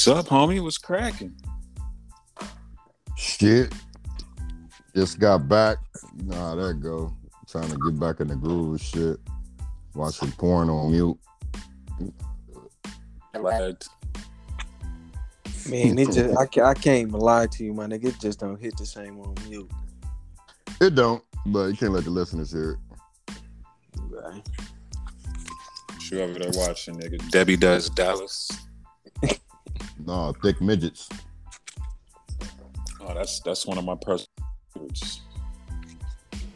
What's up, homie? What's cracking? Shit. Just got back. Nah, there go. Trying to get back in the groove of shit. Watching porn on mute. Right. Man, it just I can't, I can't even lie to you, my nigga. It just don't hit the same on mute. It don't, but you can't let the listeners hear it. Right. She over there watching, nigga. Debbie does Dallas. No, thick midgets. Oh, that's that's one of my personal favorites.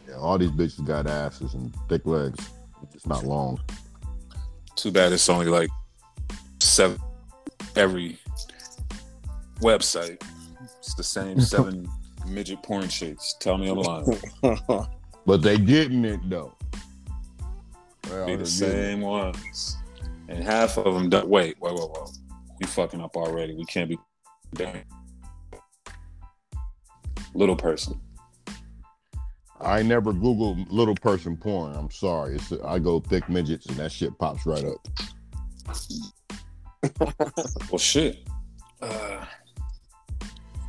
Yeah, all these bitches got asses and thick legs. It's not long. Too bad it's only like seven every website. It's the same seven midget porn shits. Tell me I'm lying. But they getting it though. Well, Be the same ones. And half of them don't wait, wait, wait, wait. We fucking up already. We can't be damn. Little person. I never Googled little person porn. I'm sorry. It's I go thick midgets and that shit pops right up. Well shit. Uh,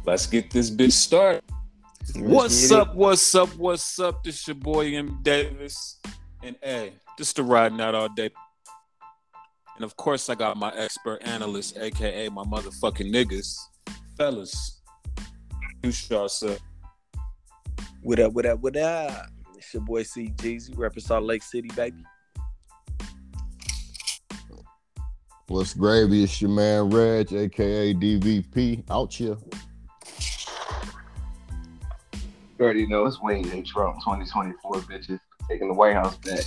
let's get this bitch started. What's up? What's up? What's up? This your boy M Davis, and hey, just a riding out all day. And of course, I got my expert analyst, aka my motherfucking niggas, fellas. You sure sir. What up? What up? What up? It's your boy C Jeezy, repping Salt Lake City, baby. What's gravy? It's your man Reg, aka DVP, out here. You already know it's Wayne and Trump 2024 bitches taking the White House back.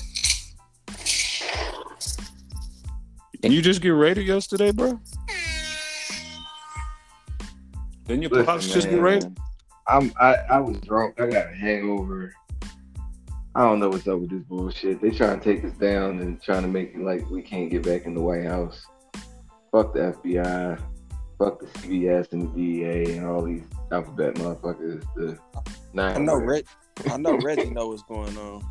You just get raided yesterday, bro? Didn't your Listen, pops just get man, raided? I'm I, I was drunk. I got a hangover. I don't know what's up with this bullshit. They trying to take us down and trying to make it like we can't get back in the White House. Fuck the FBI. Fuck the CBS and the DEA and all these alphabet motherfuckers. The I know Reg. I know Reggie know what's going on.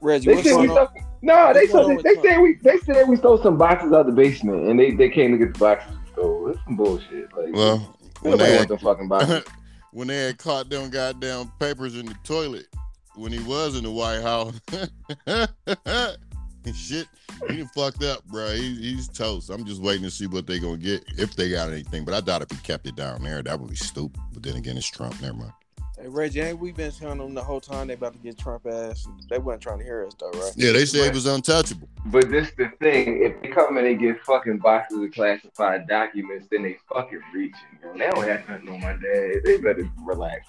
Reggie, They what's said we going on? stole, no, they What's going said they said we they said we stole some boxes out the basement and they, they came to get the boxes we stole. It's some bullshit. Like Well, when they wants the fucking boxes. when they had caught them goddamn papers in the toilet when he was in the White House. Shit, he fucked up, bro. He, he's toast. I'm just waiting to see what they gonna get if they got anything. But I doubt if he kept it down there, that would be stupid. But then again, it's Trump. Never mind. Hey, Reggie, ain't we been telling them the whole time they about to get Trump ass? They wasn't trying to hear us though, right? Yeah, they said he was untouchable. But this the thing, if they come and they get fucking boxes of classified documents, then they fucking reaching. Yo. They don't have nothing on my dad. They better relax.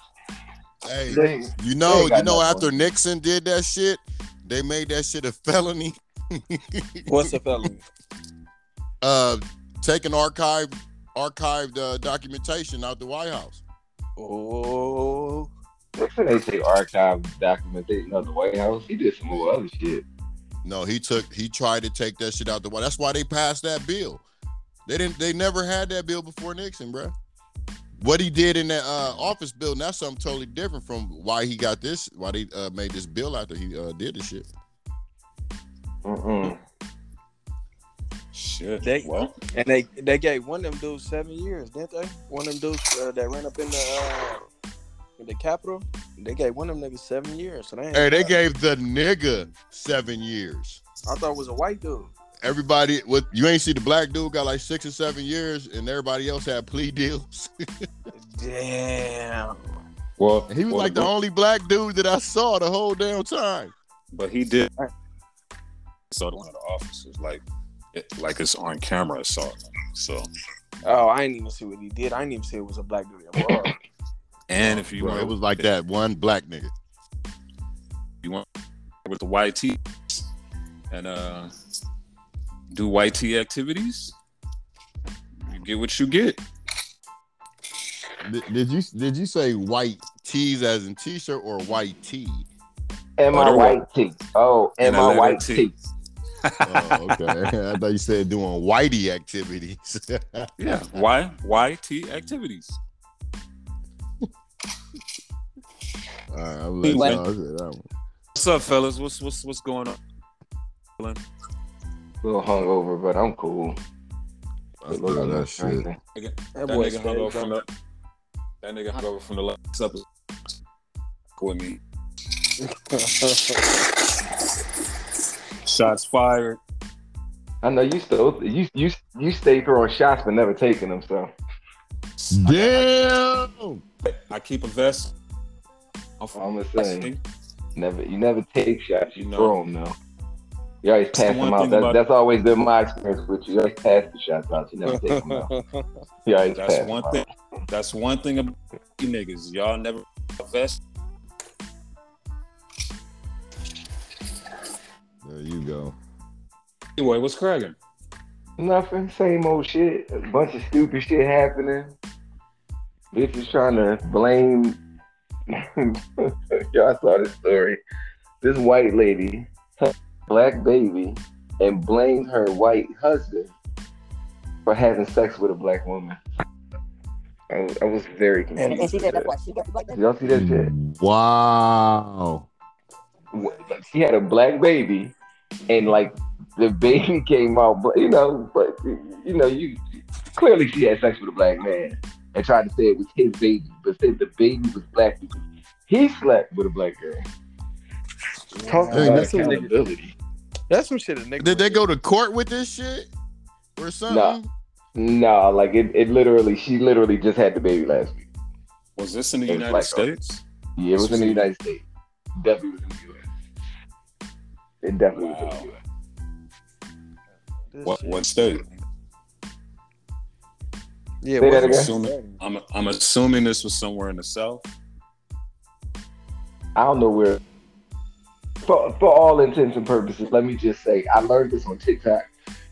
Hey, They, you know, you know, after on Nixon did that shit, they made that shit a felony. What's a felony? uh, taking archived archived uh, documentation out the White House. Oh, Nixon they take archive documentation of the White House. He did some more other shit. No, he took he tried to take that shit out the White. That's why they passed that bill. They didn't. They never had that bill before Nixon, bro. What he did in that uh, office building, that's something totally different from why he got this. Why they uh, made this bill after he uh, did the shit. Mm-mm. Shit. They- well, and they they gave one of them dudes seven years, didn't they? One of them dudes uh, that ran up in the uh, in the Capitol, they gave one of them niggas seven years. So they Hey, they bad. gave the nigga seven years. I thought it was a white dude. Everybody, with you ain't see the black dude got like six or seven years, and everybody else had plea deals. Damn. well, he was well, like the only black dude that I saw the whole damn time. but he did. So one of the officers, like, it, like it's on camera assault. So, Oh, I didn't even see what he did. I didn't even see it was a black dude involved. and if you Bro, want, it was like that one black nigga. you want with the YT and uh do YT activities, you get what you get. Did, did you did you say white tees as in t-shirt or white tee? M I Butter white T. Oh, And M a I letter white T. T. Oh, okay. I thought you said doing whitey activities. Yeah, Y YT activities. All right, I'll let y'all that one. What's up, fellas? What's what's what's going on? A little hungover, but I'm cool. I feel that shit. That, That boy nigga hung stayed over from drunk. the. That nigga hung over from the last episode with me. Shots fired. I know you still you you you stay throwing shots but never taking them. So Damn. I keep a vest. I'm I'm from gonna say never you never take shots. You No. throw them though. You always That's the pass them out. That, about- that's always been my experience with you. You always pass the shots out. You never take them out. You always That's pass one them thing. out. That's one thing about you niggas. Y'all never a vest. There you go. Anyway, what's cracking? Nothing. Same old shit. A bunch of stupid shit happening. Bitches trying to blame. Y'all saw this story. This white lady, black baby, and blamed her white husband for having sex with a black woman. I was, I was very And, confused. and she said that's why that. she got like that. Y'all see that shit? Wow. She had a black baby, and like the baby came out, but you know, but you know, you clearly she had sex with a black man and tried to say it was his baby, but said the baby was black because he slept with a black girl. Talk Hey, about that's some nigga- accountability. That's some shit a nigga. Did they go to court with this shit or something? Nah. No, like it, it literally, she literally just had the baby last week. Was this in the It United like- States? Yeah, it was in the United States. Definitely was in the U.S. It definitely Wow. the U.S. This What shit. what state? Yeah, Say that what's- again? Assuming, I'm I'm assuming this was somewhere in the South. I don't know where. For, for all intents and purposes, let me just say I learned this on TikTok.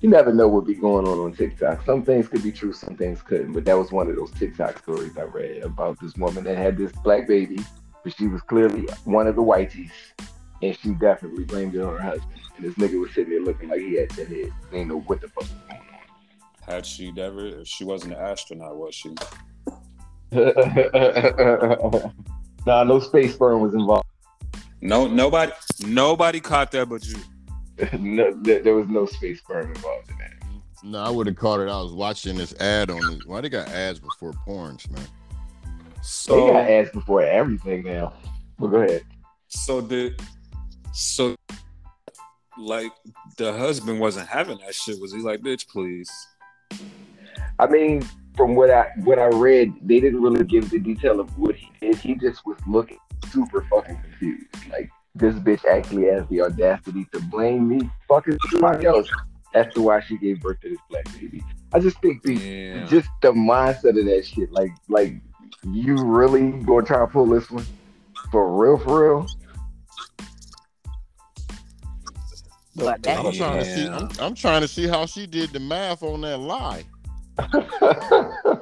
You never know what be going on on TikTok. Some things could be true, some things couldn't. But that was one of those TikTok stories I read about this woman that had this black baby, but she was clearly one of the whiteys, and she definitely blamed it on her husband. And this nigga was sitting there looking like he had ten heads. They didn't know what the fuck was going on. Had she never? She wasn't an astronaut, was she? nah, no space sperm was involved. No, nobody, nobody caught that but you. no, there, there was no space sperm involved in that. No, I would have caught it. I was watching this ad on this. Why they got ads before porns, man? They got ads before everything now. Well, go ahead. so the, so, like the husband wasn't having that shit. Was he like, bitch, please? I mean, from what I what I read, they didn't really give the detail of what he did. He just was looking super fucking confused. Like this bitch actually has the audacity to blame me fucking somebody else. That's why she gave birth to this black baby. I just think the Yeah. just the mindset of that shit. Like like you really gonna try to pull this one for real for real? But that I'm trying to see. I'm, I'm trying to see how she did the math on that lie.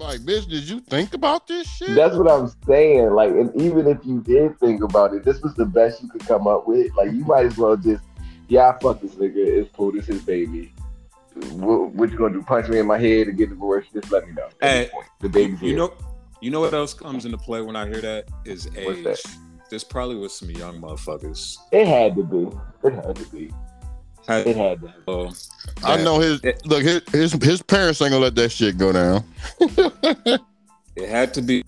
Like, bitch, did you think about this shit? That's what I'm saying. Like, and even if you did think about it, this was the best you could come up with. Like, you might as well just, yeah, I fuck this nigga. It's cool. This is baby. What, what you gonna do? Punch me in my head and get divorced? Just let me know. At Hey, the baby's You here. know, you know what else comes into play when I hear that is What's age. that? This probably was some young motherfuckers. it had to be. It had to be. Had, It had to. Be. uh, I know his It- look. His, his his parents ain't gonna let that shit go down. it had to be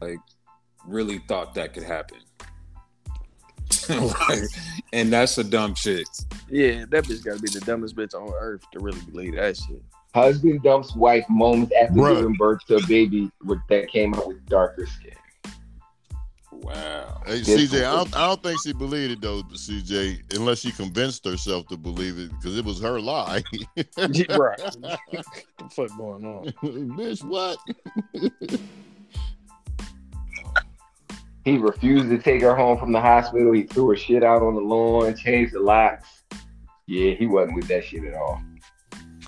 like really thought that could happen. like, and that's a dumb shit. Yeah, that bitch gotta be the dumbest bitch on earth to really believe that shit. Husband dumps wife moments after Bruh. giving birth to a baby with, that came out with darker skin. Wow. Hey, CJ, I don't, I don't think she believed it though, CJ, unless she convinced herself to believe it because it was her lie. Yeah, right. what the fuck going on? Bitch, what? He refused to take her home from the hospital. He threw her shit out on the lawn, changed the locks. Yeah, he wasn't with that shit at all.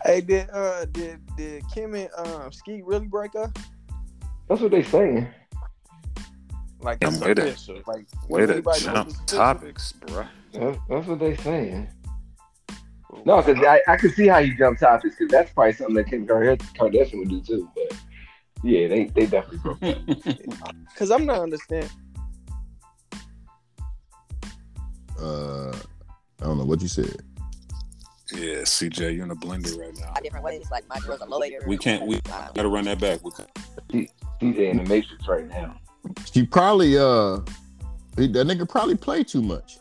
Hey, did uh did did Kim and um Skete really break up? That's what they saying. Like Damn, that's way to- Like Way to jump if it's official? topics, bro. That's, that's what they saying. No, because I, I could see how you jump topics because that's probably something that Kim Kar- Kardashian would do too. But yeah, they, they definitely broke up. Cause I'm not understanding. Uh, I don't know what you said. Yeah, CJ, you're in a blender right now. different ways. Like my girl's a lawyer. We can't. We gotta run that back. We can't. DJ in the Matrix right now. He probably uh he, that nigga probably play too much.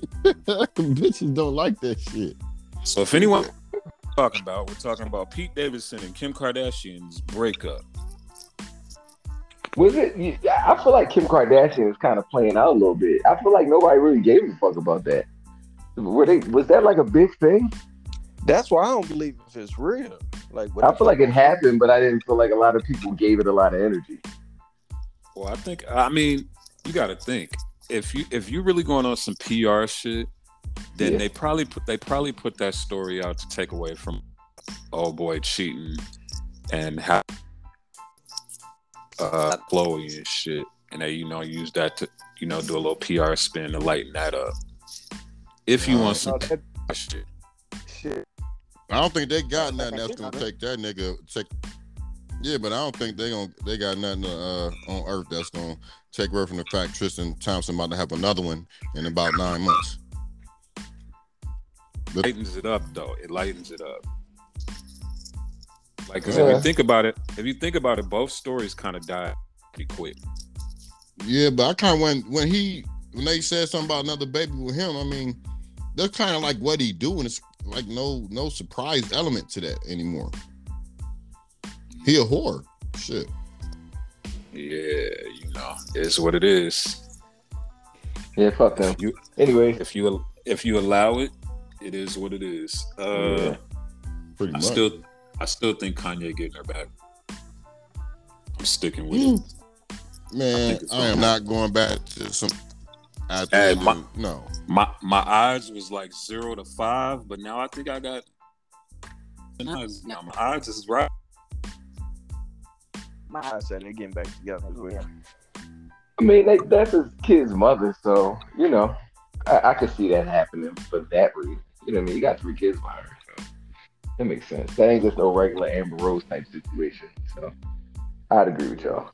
Bitches don't like that shit. So if anyone talking about, we're talking about Pete Davidson and Kim Kardashian's breakup. Was it? I feel like Kim Kardashian is kind of playing out a little bit. I feel like nobody really gave a fuck about that. Were they? Was that like a big thing? That's why I don't believe if it's real. Like what I feel like it happened, but I didn't feel like a lot of people gave it a lot of energy. Well, I think. I mean, you got to think if you if you're really going on some PR shit, then Yeah. they probably put they probably put that story out to take away from oh boy cheating and how uh Khloé and shit, and they you know use that to you know do a little PR spin to lighten that up. If you want some No, that shit, shit. I don't think they got nothing that's gonna take that nigga take yeah, but I don't think they gonna they got nothing uh, on earth that's gonna take away from the fact Tristan Thompson about to have another one in about nine months. It lightens it up though. It lightens it up. Like, 'cause if Yeah. you think about it, if you think about it, both stories kind of died pretty quick. Yeah, but I kind of when when he when they said something about another baby with him, I mean, that's kind of like what he doing. It's like no no surprise element to that anymore. He a whore. Shit. Yeah, you know, it's what it is. Yeah, fuck them. You Anyway, if you if you allow it, it is what it is. Uh, Yeah. Pretty I much. still I still think Kanye getting her back. I'm sticking with Mm. it. Man, think it's I, am gonna not going back to some. After Hey, my- no, My my odds was like zero to five, but now I think I got. Now my odds is right. My I said they're getting back together. as well. I mean they, that's his kid's mother, so you know, I, I could see that happening for that reason. You know what I mean? You got three kids by her, so that makes sense. That ain't just no regular Amber Rose type situation. So I'd agree with y'all.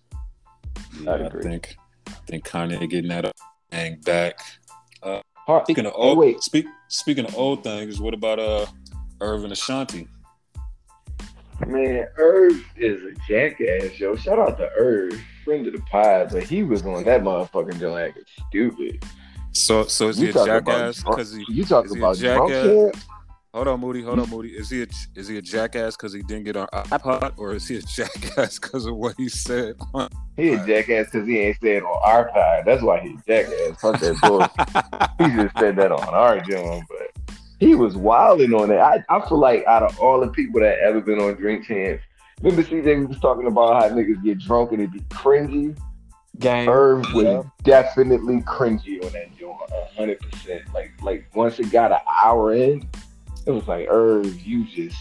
Yeah, I agree. I think I think Kanye getting that hang back. Hard- Speaking of Hey, old, wait, speak speaking of old things, what about uh Irvin Ashanti? Man, Irv is a jackass, yo. Shout out to Irv, friend of the pod, but he was on that motherfucking joint acting stupid. So so is You he a jackass because he You talking he about drunk jackass? Hold on, Moody. Hold on, Moody. Is he a is he a jackass because he didn't get on iPod, or is he a jackass because of what he said? He a jackass because he ain't said on our pod. That's why he jackass. Fuck that bullshit. he just said that on our joint, but he was wilding on it. I, I feel like out of all the people that ever been on Drink Champs, remember CJ was talking about how niggas get drunk and it be cringy. Game. Irv was Yeah. definitely cringy on that joint, a hundred percent. Like like once it got an hour in, it was like Irv, you just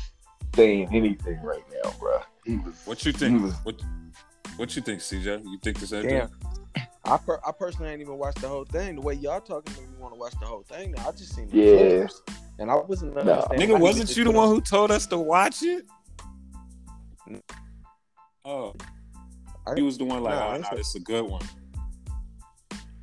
saying anything right now, bro. He was. What you He think? was. What what you think, CJ? You think the same Damn. thing? I per- I personally ain't even watched the whole thing. The way y'all talking made me want to watch the whole thing. Now I just seen the Yeah. clips, and I wasn't. No. understanding Nigga, wasn't you the one who told us to watch it? Oh, he was the one like, Nah, oh, I nah, this is a good one.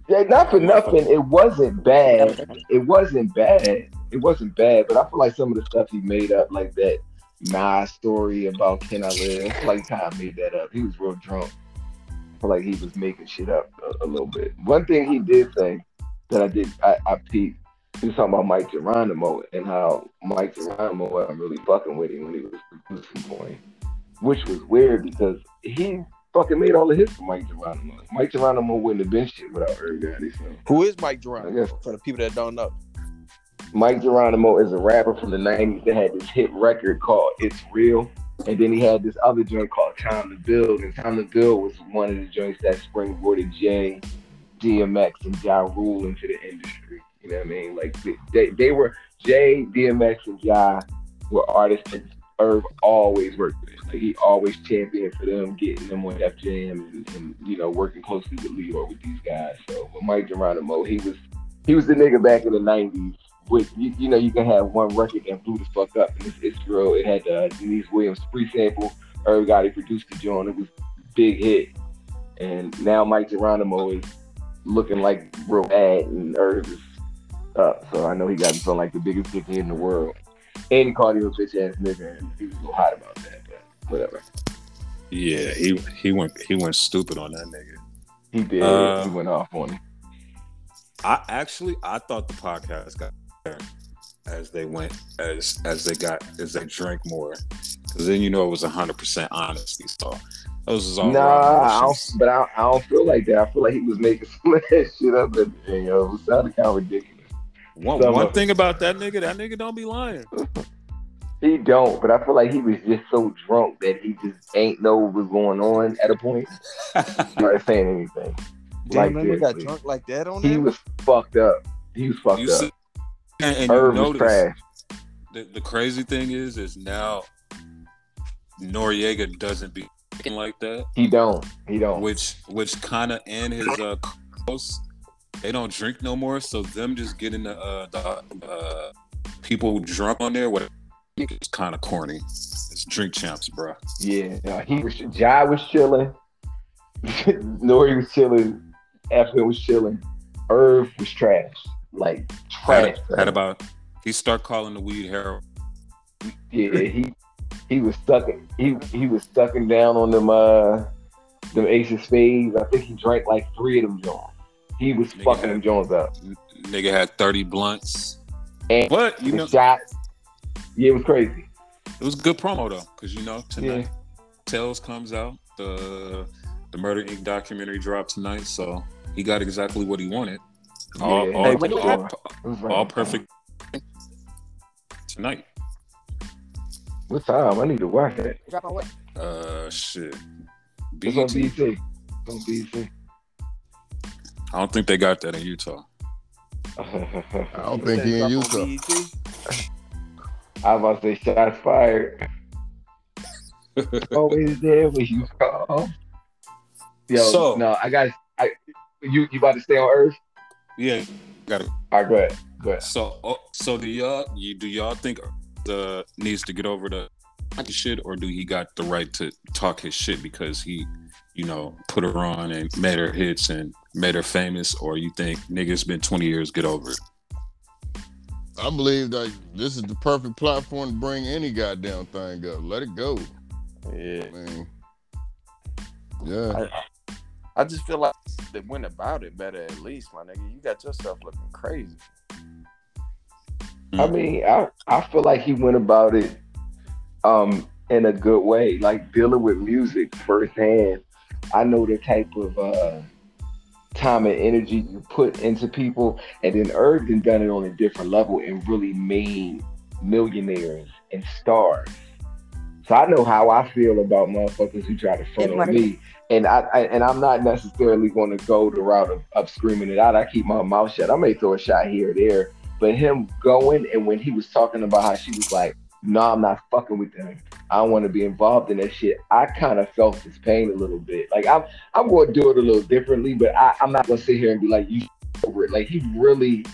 Yeah, not for nothing. It wasn't bad. It wasn't bad. It wasn't bad. But I feel like some of the stuff he made up, like that Nas story about Can I Live, I like he kind of made that up. He was real drunk. I feel like he was making shit up a, a little bit. One thing he did say that I did, I, I peeped. He was talking about Mic Geronimo and how Mic Geronimo wasn't really fucking with him when he was producing for him, which was weird because he fucking made all the hits for Mic Geronimo. Mic Geronimo wouldn't have been shit without Irv Gotti. So. Who is Mic Geronimo? For the people that don't know, Mic Geronimo is a rapper from the 90s that had this hit record called It's Real. And then he had this other joint called Time to Build. And Time to Build was one of the joints that springboarded Jay, DMX, and Ja Rule into the industry. You know what I mean? Like they, they were Jay, DMX, and Ja were artists that Irv always worked with. Like he always championed for them, getting them on Def and, and you know, working closely with Lyor with these guys. So with Mic Geronimo, he was he was the nigga back in the nineties with you, you know you can have one record that blew the fuck up and it's, it's real. It had uh, Deniece Williams free sample. Irv Gotti produced the joint. It was big hit. And now Mic Geronimo is looking like real bad and Irv is up. So I know he got him feeling like the biggest dickhead in the world. And he called him a bitch ass nigga, and he was so hot about that. But whatever. Yeah, he he went he went stupid on that nigga. He did. Uh, he went off on him. I actually I thought the podcast got better as they went as as they got as they drank more because then you know it was hundred percent honesty. So those is all Nah, I don't, but I, I don't feel like that. I feel like he was making some of that shit up at the yo. It sounded kind of ridiculous. One, some one thing about that nigga, that nigga don't be lying. He don't, but I feel like he was just so drunk that he just ain't know what was going on at a point. Not saying anything. Damn, Like that nigga got drunk like that on him? He there. was fucked up. He was fucked you up. see, and, and you Herb was notice trash. the, the crazy thing is, is now Noriega doesn't be like that, He don't. He don't. which which kind of and his uh close, they don't drink no more. So them just getting the uh, the uh, people drunk on there, what it's kind of corny. It's drink champs, bro. Yeah, uh, he was. Jai was chilling. Nore was chilling. EFN was chilling. Irv was trash. Like trash. Had, had about he start calling the weed heroin. yeah, he he was sucking. He he was sucking down on them. Uh, them ace of spades. I think he drank like three of them Jones. He was Nigga fucking had- Jones up. Nigga had thirty blunts, And but you the know shots. Yeah, it was crazy. it was good promo though, because you know tonight Yeah. Tales comes out. The the Murder Inc. documentary dropped tonight, so he got exactly what he wanted. All, Yeah. all, Hey, when all, happened? It was right all on time. perfect tonight. What time? I need to watch it. Drop on what? Uh, shit. It's on BET. BT. It's on BT. I don't think they got that in Utah. I don't think he in Utah. BET? I was about to say shots fired. Always there when you call. Yo, So- no, I got. I you you about to stay on Earth? yeah, got it. All right, go ahead. Go ahead. So, oh, so do y'all you do y'all think the needs to get over the shit, or do he got the right to talk his shit because he, you know, put her on and made her hits and made her famous, or you think niggas been twenty years get over it? I believe that this is the perfect platform to bring any goddamn thing up. Let it go. Yeah. I mean, yeah. I just feel like they went about it better at least, my nigga. You got yourself looking crazy. I mean, I I feel like he went about it um in a good way, like dealing with music firsthand. I know the type of uh time and energy you put into people, and then Irvin done it on a different level and really made millionaires and stars. So I know how I feel about motherfuckers who try to front on me, and I, I and I'm not necessarily going to go the route of, of screaming it out. I keep my mouth shut. I may throw a shot here or there, but him going and when he was talking about how she was like, "No, I'm not fucking with them. I don't want to be involved in that shit." I kind of felt his pain a little bit. Like I'm, I'm going to do it a little differently, but I, I'm not going to sit here and be like, "You over it." Like he really,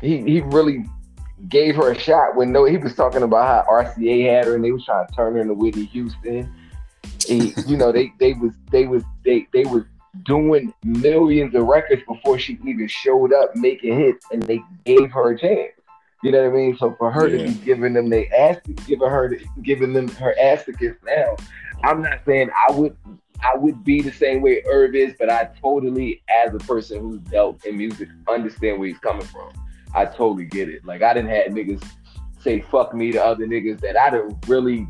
he he really gave her a shot when no, he was talking about how RCA had her and they was trying to turn her into Whitney Houston. You know, they they was they was they they was doing millions of records before she even showed up making hits, and they gave her a chance. You know what I mean? So for her Yeah. to be giving them they ass, giving her giving them her ass to kiss now, I'm not saying I would I would be the same way Irv is, but I totally, as a person who's dealt in music, understand where he's coming from. I totally get it. Like I didn't have niggas say fuck me to other niggas that I didn't really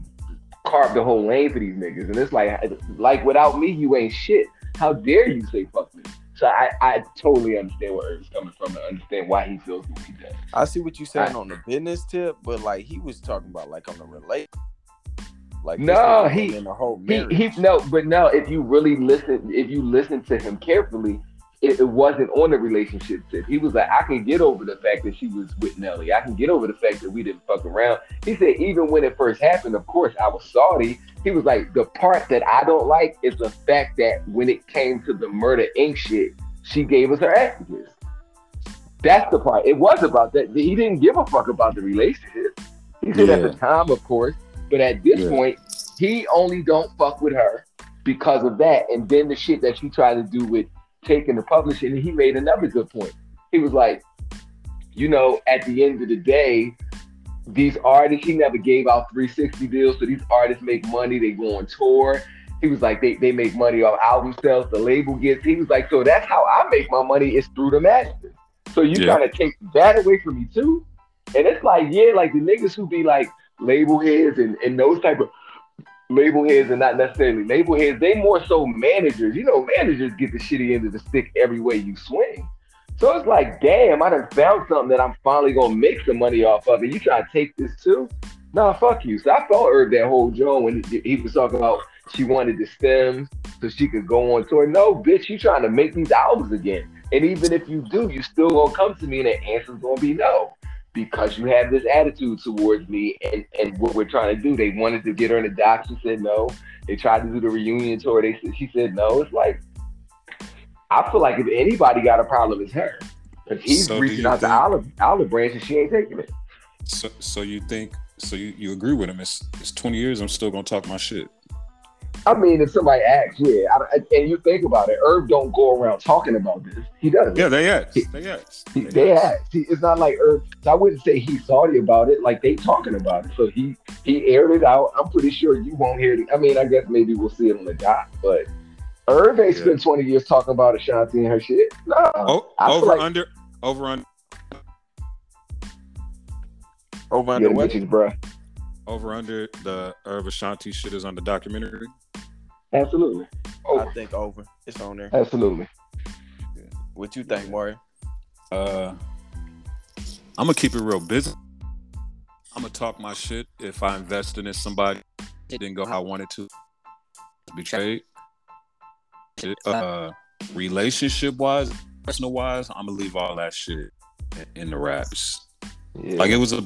carve the whole lane for these niggas. And it's like like without me, you ain't shit. How dare you say fuck me? So I, I totally understand where Irv's coming from and understand why he feels the way he does. I see what you're saying on the business tip, but like he was talking about like on the relate. Like No, he- in the whole He, he no, but no. If you really listen, if you listen to him carefully, it, it wasn't on the relationship tip. He was like, I can get over the fact that she was with Nelly. I can get over the fact that we didn't fuck around. He said even when it first happened, of course I was salty. He was like, the part that I don't like is the fact that when it came to the Murder Inc shit, she gave us her ass. That's the part. It was about that. He didn't give a fuck about the relationship. He said at the time, of course, but at this Yeah. point, he only don't fuck with her because of that. And then the shit that she tried to do with taking the publishing, he made another good point. He was like, you know, at the end of the day, these artists, he never gave out 360 deals. So these artists make money, they go on tour. He was like, they, they make money off album sales, the label gets. He was like, so that's how I make my money is through the masters. So you Yeah. kind of take that away from me too. And it's like, yeah, like the niggas who be like label heads and, and those type of label heads and not necessarily label heads, they more so managers. You know, managers get the shitty end of the stick every way you swing. So it's like, damn, I done found something that I'm finally gonna make some money off of, and you try to take this too? Nah, fuck you. So I felt Irv that whole Joe when he, he was talking about she wanted the stems so she could go on tour. No, bitch, you trying to make these albums again. And even if you do, you still gonna come to me and the answer's gonna be no. Because you have this attitude towards me and, and what we're trying to do. They wanted to get her in the doc, she said no. They tried to do the reunion tour, they said she said no. It's like I feel like if anybody got a problem, it's her. Because he's So reaching out to think- Olive Olive Branch and she ain't taking it. So, so you think? So you, you agree with him? It's it's twenty years. I'm still gonna talk my shit. I mean, if somebody asks, yeah, I, I- and you think about it, Irv don't go around talking about this. He doesn't. Yeah, they asked. They asked. He, they asked. He, it's not like Irv. So I wouldn't say he's salty about it. Like they talking about it. So he he aired it out. I'm pretty sure you won't hear it. I mean, I guess maybe we'll see it on the dot. But Irv ain't Yeah. spent 20 years talking about Ashanti and her shit. No. Oh, over like- under over under Over yeah, under the what? bitches, bruh. Over under the Irv Ashanti shit is on the documentary. Absolutely. Oh, I think over. It's on there. absolutely. What you think, Mario? Uh, I'm gonna keep it real busy. I'm gonna talk my shit if I invested in somebody it didn't go how I wanted to. Betrayed. Uh, relationship wise, personal wise, I'm gonna leave all that shit in- in the raps. Yeah. Like it was a,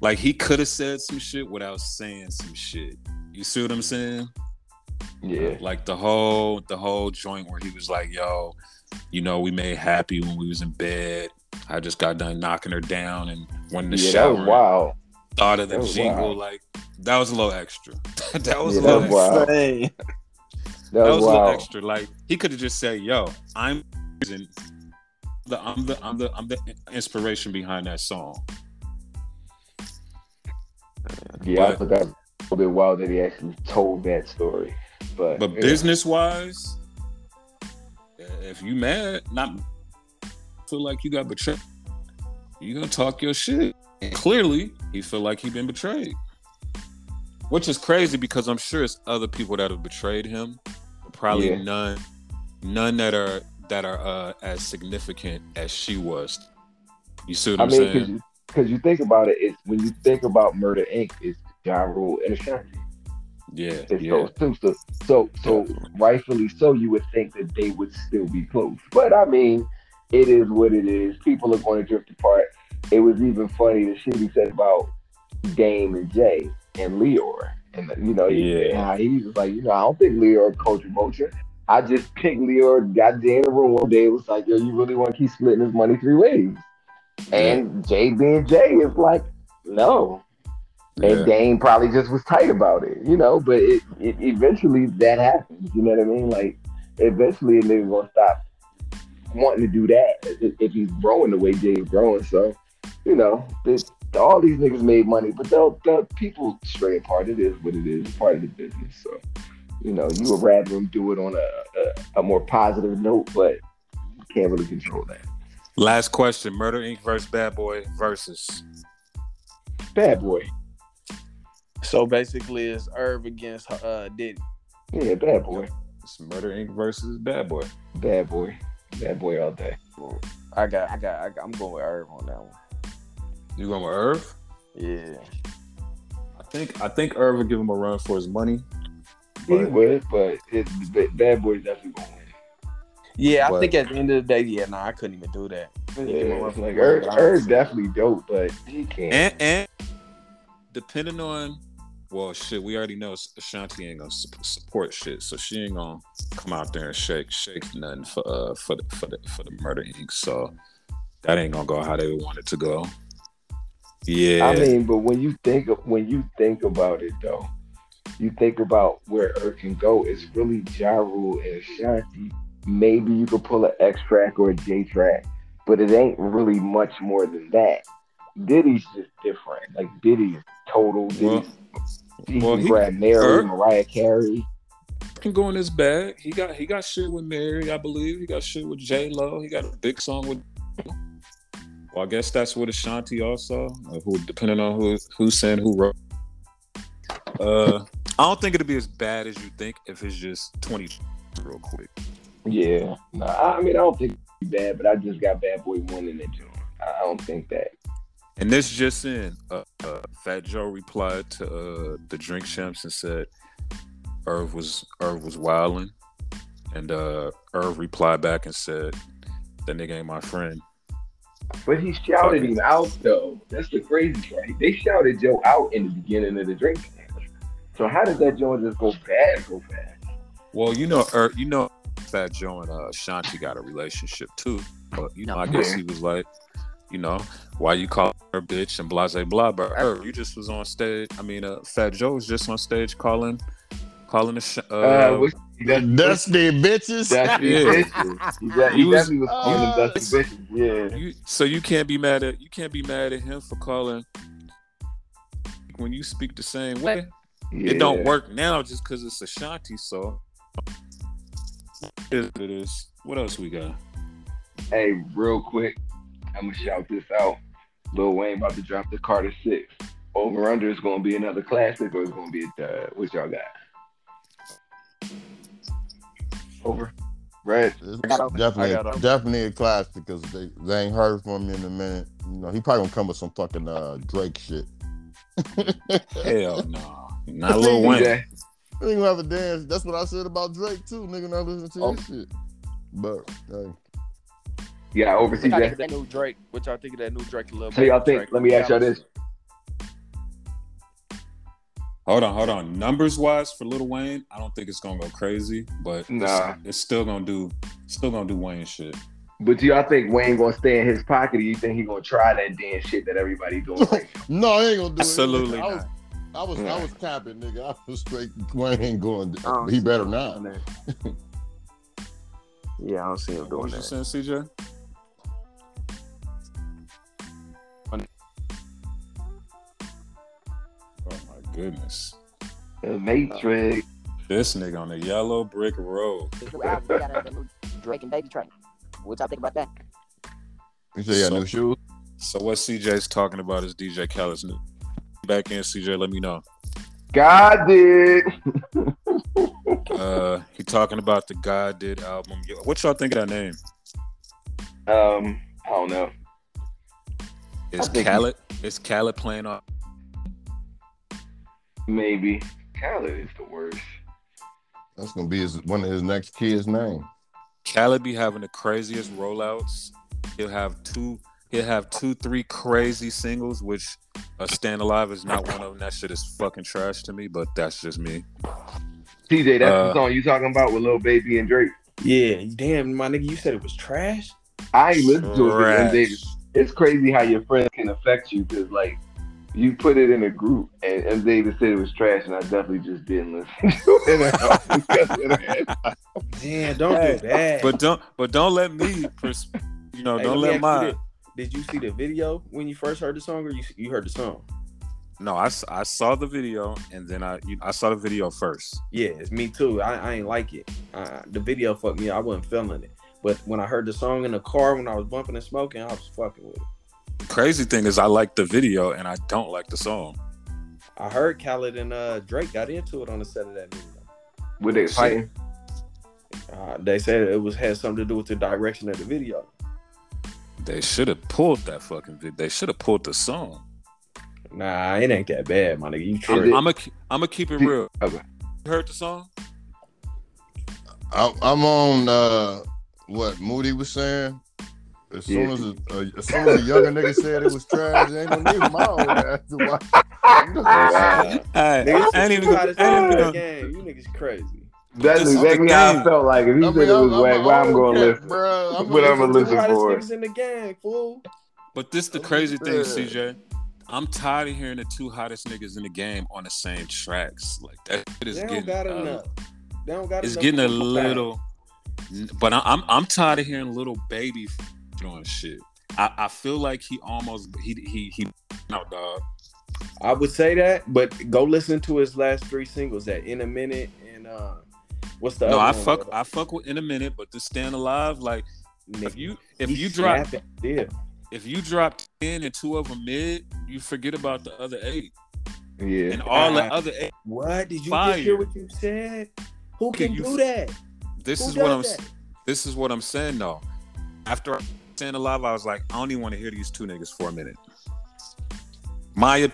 like he could have said some shit without saying some shit. You see what I'm saying? yeah. Like the whole the whole joint where he was like, "Yo, you know, we made happy when we was in bed. I just got done knocking her down and went in the Yeah, that shower. was wild. Thought of the That jingle. wild. Like that was a little extra. that was Yeah, a that little wild. That That was was a little extra. Like he could have just said, "Yo, I'm the I'm the I'm the I'm the inspiration behind that song." Yeah, I But- thought that was a little bit wild that he actually told that story. But, But yeah. business wise, if you mad, not feel like you got betrayed, you gonna talk your shit. And clearly, he feel like he been betrayed, which is crazy because I'm sure it's other people that have betrayed him, probably Yeah. none, none that are that are uh, as significant as she was. You see what I I'm mean, saying? Because you think about it, it's when you think about Murder Inc., it's Ja Rule and Ashanti. yeah, It's yeah, those two. So, so, so rightfully so, you would think that they would still be close. But I mean, it is what it is. People are going to drift apart. It was even funny the shit he said about Dame and Jay and Lyor. And, you know, Yeah. how he was like, you know, I don't think Lyor coach motion. I just picked Lyor, got Jay in the room one day. It was like, yo, you really want to keep splitting his money three ways? And Jay being Jay is like, no. And yeah. Dame probably just was tight about it, you know. But it, it eventually that happens. You know what I mean? Like eventually a nigga gonna stop wanting to do that if, if he's growing the way Jay is growing. So, you know, it, all these niggas made money, but they'll, they'll people stray apart. It is what it is. It's part of the business. So, you know, you would rather them do it on a, a, a more positive note, but you can't really control that. Last question: Murder Inc. versus Bad Boy versus. Bad boy. So basically, it's Irv against uh Diddy. Yeah, bad boy. It's Murder Inc. versus Bad Boy. Bad boy. Bad boy all day. I got, I got, I got I'm going with Irv on that one. You going with Irv? Yeah. I think I think Irv would give him a run for his money. He But- would, but it, bad boy definitely gonna win. Yeah, I But- think at the end of the day, yeah, nah, I couldn't even do that. Yeah, Give him a run it's for like his money, Er's, but Er's honestly- definitely dope, but he can't. And and depending on well shit, we already know Ashanti ain't gonna su- support shit, so she ain't gonna come out there and shake shake nothing for uh for the for the for the Murder Inc. So that ain't gonna go how they want it to go. Yeah, I mean, but when you think when you think about it though, you think about where Earth can go. It's really Ja Rule and Ashanti. Maybe you could pull an X track or a J track, but it ain't really much more than that. Diddy's just different. Like Diddy is total. Well, Diddy. he well, can he- Mary, Kirk- Mariah Carey. can go in his bag. He got he got shit with Mary, I believe. He got shit with J Lo. He got a big song with. Well, I guess that's with Ashanti also. uh, Who depending on who who's saying who wrote. Uh, I don't think it'll be as bad as you think if it's just twenty real quick. Yeah, no, I mean I don't think bad, but I just got Bad Boy One in the joint. I don't think that. And this just in, uh, uh, Fat Joe replied to uh, the Drink Champs and said, "Irv was Irv was wilding," and uh, Irv replied back and said, "That nigga ain't my friend." But he shouted Fuck him out though. That's the crazy part. They shouted Joe out in the beginning of the drink. So how did that joint just go bad so fast? Well, you know, er, you know, Fat Joe and uh, Shanti got a relationship too. But you know, I guess he was like, you know, why you call her bitch and blah blah blah. But er, you just was on stage. I mean, uh, Fat Joe was just on stage calling, calling the sh- uh, Uh, what's, that's, Dusty bitches. Dusty Yeah. bitches. He, de- he He was- was calling Uh, dusty bitches. Yeah. you. So you can't be mad at you can't be mad at him for calling. When you speak the same way, it don't work now just because it's Ashanti. So it is what it is. What else we got? Hey, real quick, I'm gonna shout this out. Lil Wayne about to drop the Carter Six. Over under is gonna be another classic, or it's gonna be a uh, what y'all got? Over. Right. It's got over. definitely, I got over. definitely a classic because they, they ain't heard from me in a minute. You know, he probably gonna come with some fucking uh, Drake shit. Hell no, not Lil Wayne. Okay. He ain't gonna have a dance. That's what I said about Drake too. Nigga not listening to Oh. his shit. But hey, Yeah, over What y'all think that new Drake? What y'all think of that new Drake? A little So y'all think? Drake? Let me ask y'all this. Hold on, hold on. Numbers wise for Lil Wayne, I don't think it's gonna go crazy, but it's- Nah. it's, still gonna do, still gonna do Wayne shit. But do y'all think Wayne gonna stay in his pocket, or you think he gonna try that dance shit that everybody doing? right no, he ain't gonna do it. Absolutely it. I was, not. I was, I Yeah. was capping, nigga. I was straight. Wayne ain't going. I He better not. yeah, I don't see him What doing was you that. saying, CJ? Oh my goodness, The Matrix. this nigga on the yellow brick road. This new album we got out, the new Drake and Baby Train. What y'all think about that? You say you got So- new shoes? So what CJ's talking about is DJ Khaled's new. Back in, CJ. Let me know. God did. Uh, he talking about the God Did album. Yo, What y'all think of that name? Um, I don't know. Is I think he- Khaled? Is Khaled playing on? Maybe. Khaled is the worst. That's gonna be his one of his next kids' name. Khaled be having the craziest rollouts. He'll have two. He'll have two, three crazy singles, which uh, "Staying Alive" is not one of them. That shit is fucking trash to me, but that's just me. TJ, that's Uh, the song you talking about with Lil Baby and Drake. Yeah, damn, my nigga, you said it was trash. I ain't listened to it. but M. Trash. Davis. It's crazy how your friends can affect you because, like, you put it in a group and M. Davis said it was trash, and I definitely just didn't listen to it. Damn, don't do that. But don't, but don't let me, pers- you know, Hey, don't me let my. This. Did you see the video when you first heard the song, or you you heard the song? No, I, I saw the video and then I you, I saw the video first. Yeah, it's me too. I, I ain't like it. Uh, the video fucked me. I wasn't feeling it. But when I heard the song in the car when I was bumping and smoking, I was fucking with it. Crazy thing is, I like the video and I don't like the song. I heard Khaled and uh, Drake got into it on the set of that video. Were they fighting? Uh, they said it was had something to do with the direction of the video. They should have pulled that fucking video. They should have pulled the song. Nah, it ain't that bad, my nigga. You tripping? I'm gonna I'm gonna keep it real. Okay. You heard the song? I, I'm on uh, what Moody was saying. As soon Yeah. as a, uh, as soon as a younger nigga said it was trash, ain't no need for my old ass to watch. Hey, Niggas I ain't even too gonna, I ain't even in the gonna, game. You niggas crazy. That's This exactly how I felt like. If he I said mean, it was I'm, whack, I'm why I'm going to cat, listen? Bro. I'm But I'm gonna gonna listen listen hottest for niggas in the game, fool. but this the crazy thing, CJ. I'm tired of hearing the two hottest niggas in the game on the same tracks. Like that shit is They don't getting got uh, enough. They don't got it's getting a people back. little. But I- I'm I'm tired of hearing Lil Baby on shit. I, I feel like he almost he he he no dog. I would say that, but go listen to his last three singles. That in a minute and uh, what's the No, other I one, fuck? I fuck with in a minute, but to Staying Alive, like if you if you drop yeah, if you drop ten and two of them mid, you forget about the other eight Yeah. and all the Ah. other eight. what did you Fire. just hear what you said? Who can You do that? This Who is what I'm that? this is what I'm saying though. After Staying Alive, I was like, I don't even want to hear these two niggas for a minute. My op-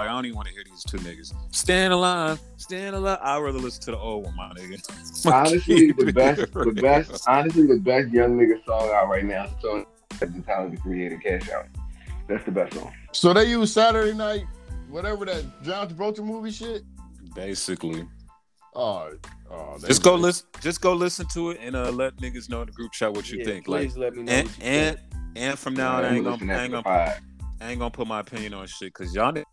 like I don't even want to hear these two niggas. Staying Alive, Staying Alive. I'd rather listen to the old one, my nigga. Honestly, the best, the best, honestly, the best young nigga song out right now is Tony the talented creator Cash Out. That's the best song. So they use Saturday night, whatever that John Travolta movie shit. Basically. Oh, oh Just go listen. Just go listen to it and uh, let niggas know in the group chat what you Yeah, think. Like, please let me know. and what you and think. and from now on, I I'm ain't gonna, I ain't gonna. I ain't gonna put my opinion on shit because y'all, ni-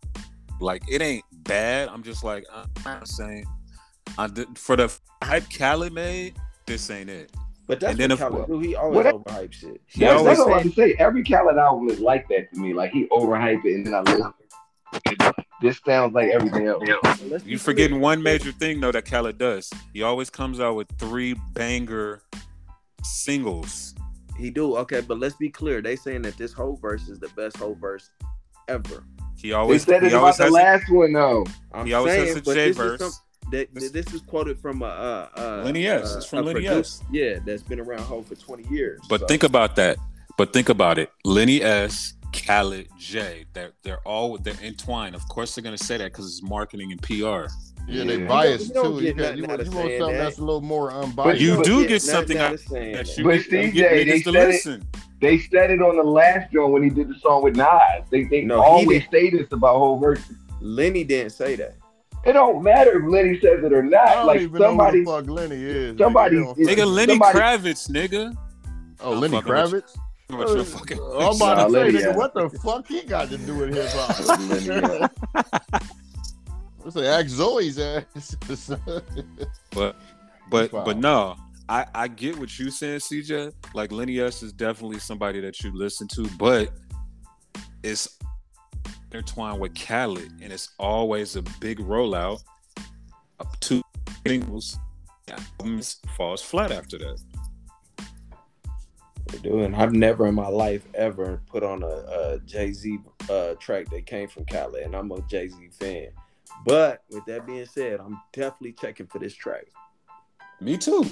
like, it ain't bad. I'm just like, I'm not saying, I did, for the hype Khaled made, this ain't it. but that's and then what if- Khaled do. He always What- overhype shit. He That's, always that's all I say, have to say. Every Khaled album is like that to me. Like he overhype it, and then I listen. This sounds like everything else. Let's be you clear. forgetting one major thing though that Khaled does. He always comes out with three banger singles. He do okay, but let's be clear. They saying that this whole verse is the best whole verse ever. He They always, said he it always about the has, a, last one though. I'm he always saying, has a but J verse. that, that- this is quoted from a uh, uh, Lenny S. It's from a Lenny S. Yeah, that's been around Ho for 20 years. But so. think about that. But think about it. Lenny S, Khaled, J. They're they're all they're entwined. Of course they're gonna say that because it's marketing and PR. yeah, they Yeah. biased You don't too. You, got, you, want, of you want something that. that's a little more unbiased. You don't do get get something out out- of saying That that. you But get, you get they niggas to said it- listen. They said it on the last joint when he did the song with Nas. They they No, always say this about whole verses. Lenny didn't say that. It don't matter if Lenny says it or I not. don't Like even somebody, know who the fuck Lenny is. somebody- nigga. Yeah, Nigga, Lenny somebody- Kravitz, nigga. oh, I'm Lenny fucking. Kravitz. What your fucking- uh, I'm about Nah, to say, Lenny, nigga, yeah. what the fuck he got to do with hip Lenny, hop? yeah. Let's say, ask Zoe's ass. But but but no, I I get what you're saying, CJ. Like Lenny S is definitely somebody that you listen to, but it's intertwined with Khaled, and it's always a big rollout. Up two singles, albums falls flat after that. They do, and I've never in my life ever put on a, a Jay Z uh, track that came from Khaled, and I'm a Jay Z fan. But with that being said, I'm definitely checking for this track. Me too.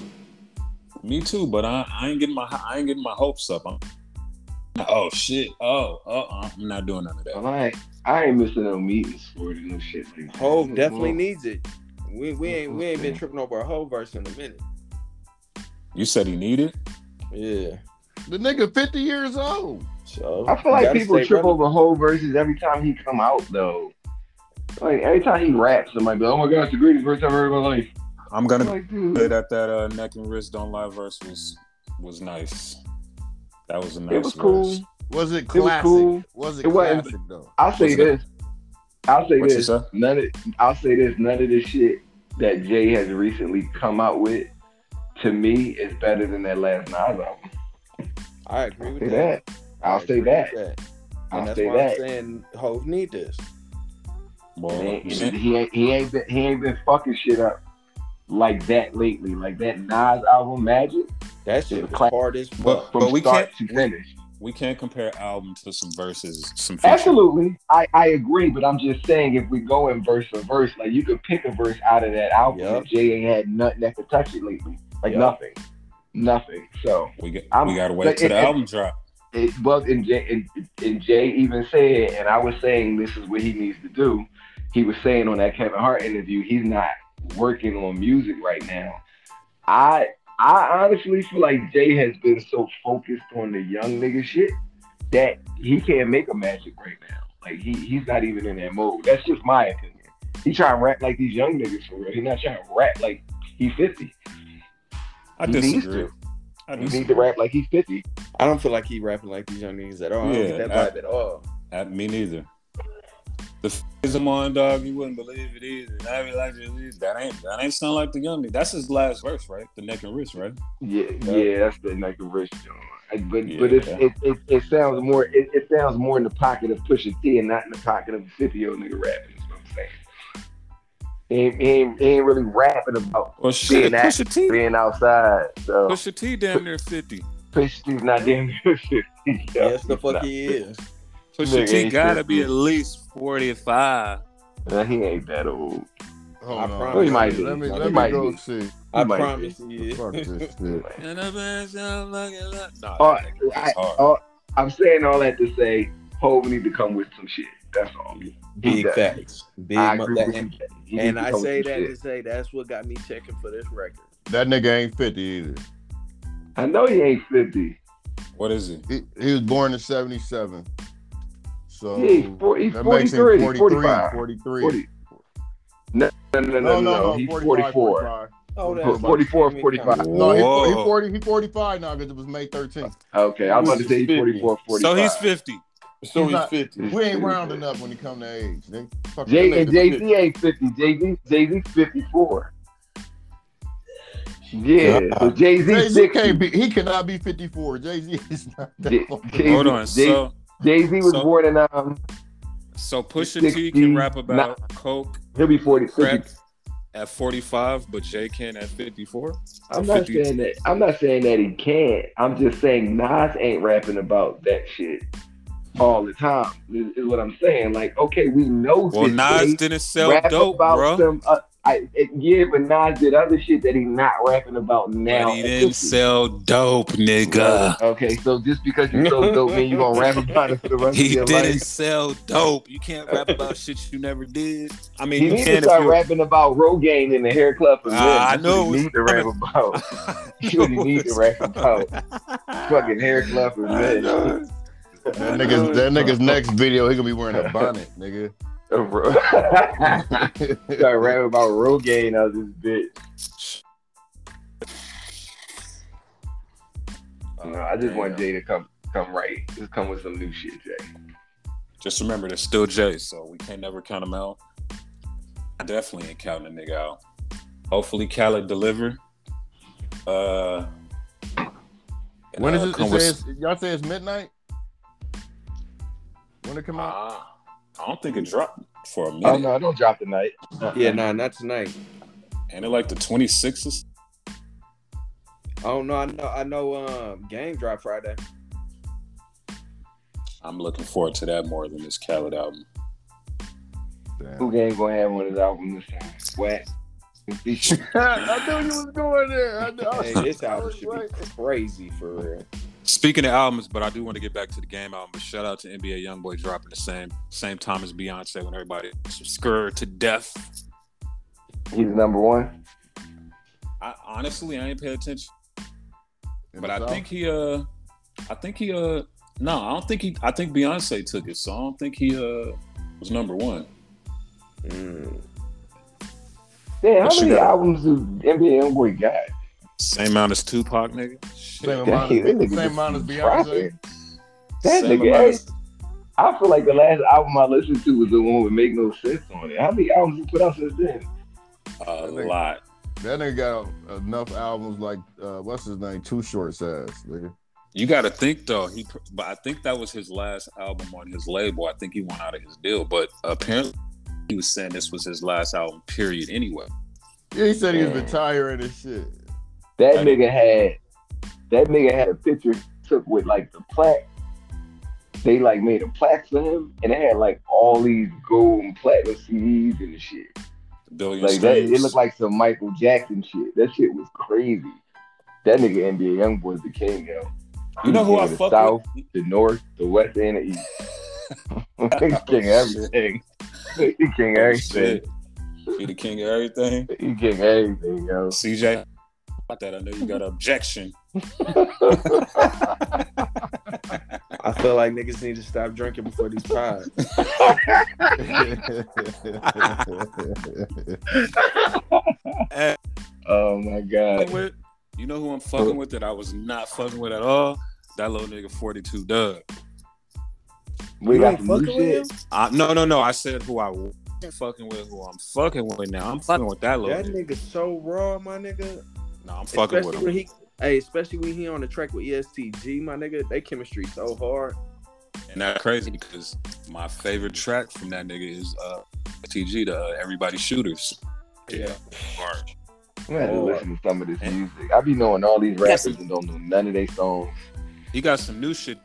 Me too. But I, I ain't getting my I ain't getting my hopes up. I'm, oh shit. Oh, uh, I'm not doing none of that. Well, I, ain't- I ain't missing no meetings for it and no shit like. Hove definitely Well, needs it. We we ain't we ain't been tripping over a whole verse in a minute. You said he needed. Yeah. the nigga 50 years old. So I feel like people trip relevant. over whole verses every time he come out though. Like every time he raps, somebody be like, "Oh my gosh, the greatest verse I've ever heard in my life." I'm gonna I'm like, say that that uh, neck and wrist don't lie verse was was nice. That was a nice it was verse. cool. Was it It was classic? cool. Was it, It wasn't- classic though? I'll say What's it? this. I'll say What you this. say? None of I'll say this. None of the shit that Jay has recently come out with, to me, is better than that last Nas album. I agree I'll with say that. that. I'll say agree that. I'll that's say why that. I'm saying Hove need this. Well, He ain't, shit. he ain't he ain't been he ain't been fucking shit up like that lately. Like that Nas album Magic That shit was class. hard as But- from we start can't- to finish. we can't compare album to some verses, some. Absolutely, I, I agree, but I'm just saying if we go in verse for verse, like you could pick a verse out of that album, and Jay ain't had nothing that could touch it lately, like Yup. nothing, nothing. So We got I'm- we gotta wait but till it- the it- album drop. it well, and Jay and, and Jay even said, and I was saying this is what he needs to do. He was saying on that Kevin Hart interview, he's not working on music right now. I I honestly feel like Jay has been so focused on the young nigga shit that he can't make a magic right now. Like he he's not even in that mode. That's just my opinion. He trying to rap like these young niggas for real. He's not trying to rap like he's 50. I he needs disagree. to. I He need disagree. to rap like he's 50. I don't feel like he rapping like these young niggas at all. I don't Yeah, get that I- vibe at all. Uh, me neither. The phase I'm on, dog, you wouldn't believe it either. And I be like, that ain't that ain't sound like the young nigga. That's his last verse, right? The neck and wrist, right? Yeah, yeah, that's the neck and wrist, joint. I- But Yeah. but it's, it, it it sounds more it, it sounds more in the pocket of Pusha T and not in the pocket of a 50 year old nigga rapping. Is what I'm saying. He ain't, he ain't, he ain't really rapping about Well, shit, Being that- Pusha T, being outside. So Pusha T, damn near fifty. Pusha T's not damn near 50. Yes, the fuck he is. Pusha Nigga T gotta be at least forty-five. Nah, he ain't that old. Hold I on. promise He might be. Let me let me might go be. see. I might promise he is. Fuck this shit. And I'm Nah, Oh, I, was oh, I'm saying all that to say, Hov need to come with some shit. That's all. Big facts. Big I mo- agree that- with and, you. And I say that some to say that's what got me checking for this record. That nigga ain't 50 either. I know he ain't 50. What is he? He, he was born in 77. So Yeah, he's, four, he's that makes him 43, 43. 45. 43. 40. No, no, no, no, no, no, He's 45, 44. 45. Oh, that's- 44, 45. No, he, he 40. He 45 now because it was May 13th. Okay, I was about to say he's 50. 44, 45. So he's fifty. So He's he's not- 50. We ain't rounding up when he come to age. Nigga. Jay, and nigga. Jay Z ain't 50. Jay Z, Jay Z's 54. Yeah, so Jay Z Jay Z 60. can't be. He cannot be 54. Jay Z is not that. Jay- fucking- Jay- Hold on. Jay- So Jay Z was so- born in um. so Pusha T 60, can rap about coke, He'll be 40. 50. crack at forty-five, but Jay can at fifty-four. I'm not 50. saying that. I'm not saying that he can't. I'm just saying Nas ain't rapping about that shit all the time. Is, is what I'm saying. Like, okay, we know. Well, Nas didn't sell dope, about bro. Some, uh, I, it, yeah, but Nas did other shit that he's not rapping about now. But he didn't 50. sell dope, nigga. Okay, so just because you so dope, mean you gonna rap about it for the rest He of your didn't sell dope. You can't rap about shit you never did. I mean, He you needs can to start rapping about Rogaine in the hair club for men. Ah, I know what he need to rap about. That's what he need to rap about. Fucking hair club for men. That nigga's that nigga's next video, he gonna be wearing a bonnet, nigga. Bro. Start rapping about Rogaine out of this bitch. No, I just want Jay to come come right. Just come with some new shit, Jay. Just remember, there's still Jay, so we can't never count him out. I definitely ain't counting a nigga out. Hopefully, Khaled deliver. Uh, and, When is uh, it? come it with- says, y'all say it's midnight? When it come out? I don't think it dropped for a minute. Oh minute. no, don't drop the night. Yeah, nah, not tonight. And it like the 26th. I don't know. I know. I know. Um, game drop Friday. I'm looking forward to that more than this Khaled album. Damn. Who ain't gonna have one of his albums this time? Whack. I knew you was going there. I knew. Hey, this album should be crazy for real. Speaking of albums, but I do want to get back to the game album. But shout out to NBA YoungBoy dropping the same same time as Beyonce when everybody scared to death. He's number one. I honestly I ain't pay attention, In but I South? think he uh I think he uh no I don't think he I think Beyonce took it, so I don't think he uh was number one. Mm. Damn, how many got- albums do NBA Youngboy got? Same amount as Tupac, nigga. same Shit. amount, Dang, as, nigga same just amount as Beyonce. That Same nigga, amount as- I feel like the last album I listened to was the one with Make No Sense on it. How many albums you put out since then? a lot. That nigga got enough albums like uh, what's his name? Too short size. Nigga. You got to think though. He, but I think that was his last album on his label. I think he went out of his deal, but apparently he was saying this was his last album. Period. Anyway, Yeah, he said he was retiring and shit. That nigga had that nigga had a picture took with like the plaque. They like made a plaque for him, and it had like all these gold and platinum CDs and shit. billion Like that, it looked like some Michael Jackson shit. That shit was crazy. That nigga NBA YoungBoy's the king, yo. you know who I the fuck South, with? the North, the West, and the East. He's king of everything. He king of Oh, everything. Oh, he the king of everything. He king of everything, yo. CJ, about that I know you got an objection. I feel like niggas need to stop drinking before these pods. oh my god. with. You know who I'm fucking with that I was not fucking with at all? That little nigga 42 Dugg. We You got ain't some fucking with shit. him? I, no, no, no. I said who I was fucking with, who I'm fucking with now. I'm fucking with that little That nigga. nigga so raw, my nigga. No, I'm fucking Especially with when him. he, hey, especially when he on the track with EST Gee, my nigga. They chemistry so hard. And that's crazy because my favorite track from that nigga is uh TG, the uh, Everybody Shooters. Yeah. Hard. I'm gonna have to Oh. listen to some of this And- music. I be knowing all these rappers and don't know none of their songs. He got some new shit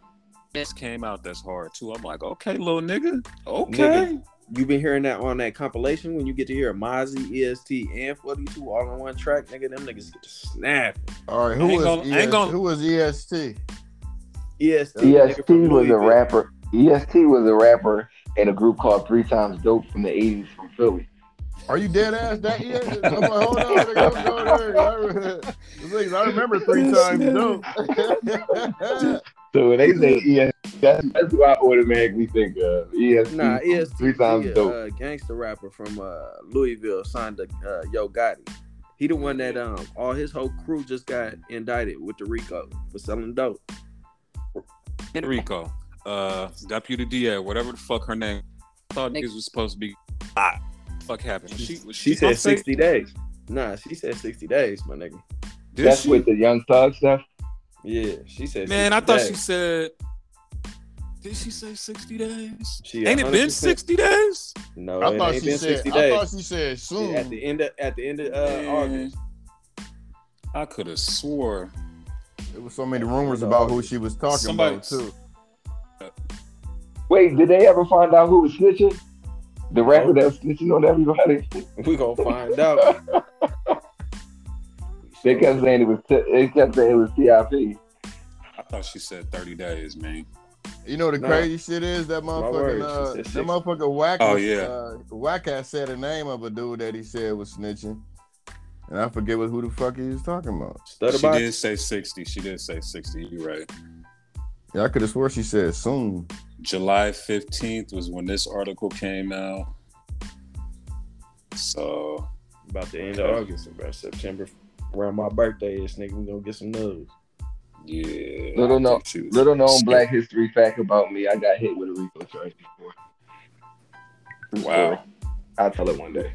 just came out that's hard too. I'm like, okay, little nigga. Okay. Nigga. You been hearing that on that compilation when you get to hear Mozzy, EST, and 42 all on one track, nigga. Them niggas get to snap. All right, who was gonna- ES, gonna- who was EST? EST, EST nigga from was a rapper. EST was a rapper in a group called Three Times Dope from the 80s from Philly. Are you dead ass that ES? I'm like, hold on, nigga, I'm going there. I remember- Niggas, I remember three times dope. So when they say EST, that's, that's who I automatically think of. EST. Nah, EST, Three Times a Dope. uh, gangster rapper from uh, Louisville signed to uh, Yo Gotti. He the one that um all his whole crew just got indicted with the RICO for selling dope. And Rico. Uh Deputy DA, whatever the fuck her name. I thought niggas was supposed to be ah, fuck happened. Was she was She she, said 60 days. Nah, she said 60 days, my nigga. Did That's she? with the Young Thug stuff. Yeah, she said. Man, 60 I thought days. she said did she say 60 days? She Ain't it been 60 days? No, I it thought ain't she been said. 60 I thought she said soon. At the end of at the end of uh, August. I could have swore. There was so many rumors about who she was talking Somebody- about too. Wait, did they ever find out who was snitching? The rapper Nope. that was snitching on everybody? We gonna find out. They kept saying it was. They kept saying it was TIP. I thought she said 30 days, man. You know the Nah. crazy shit is that My motherfucking uh, that 60. motherfucker whack. Oh, was, yeah. uh, whack ass said the name of a dude that he said was snitching, and I forget what who the fuck he was talking about. Stutter She box. did say 60. She did say 60. You're right. Yeah, I could have swore she said soon. July 15th was when this article came out. So About the end of August, about September, around my birthday, this nigga, we gonna get some news. yeah. Little I no- think she was- Little known Black History fact about me: I got hit with a RICO charge before. Wow. story. I'll tell it one day.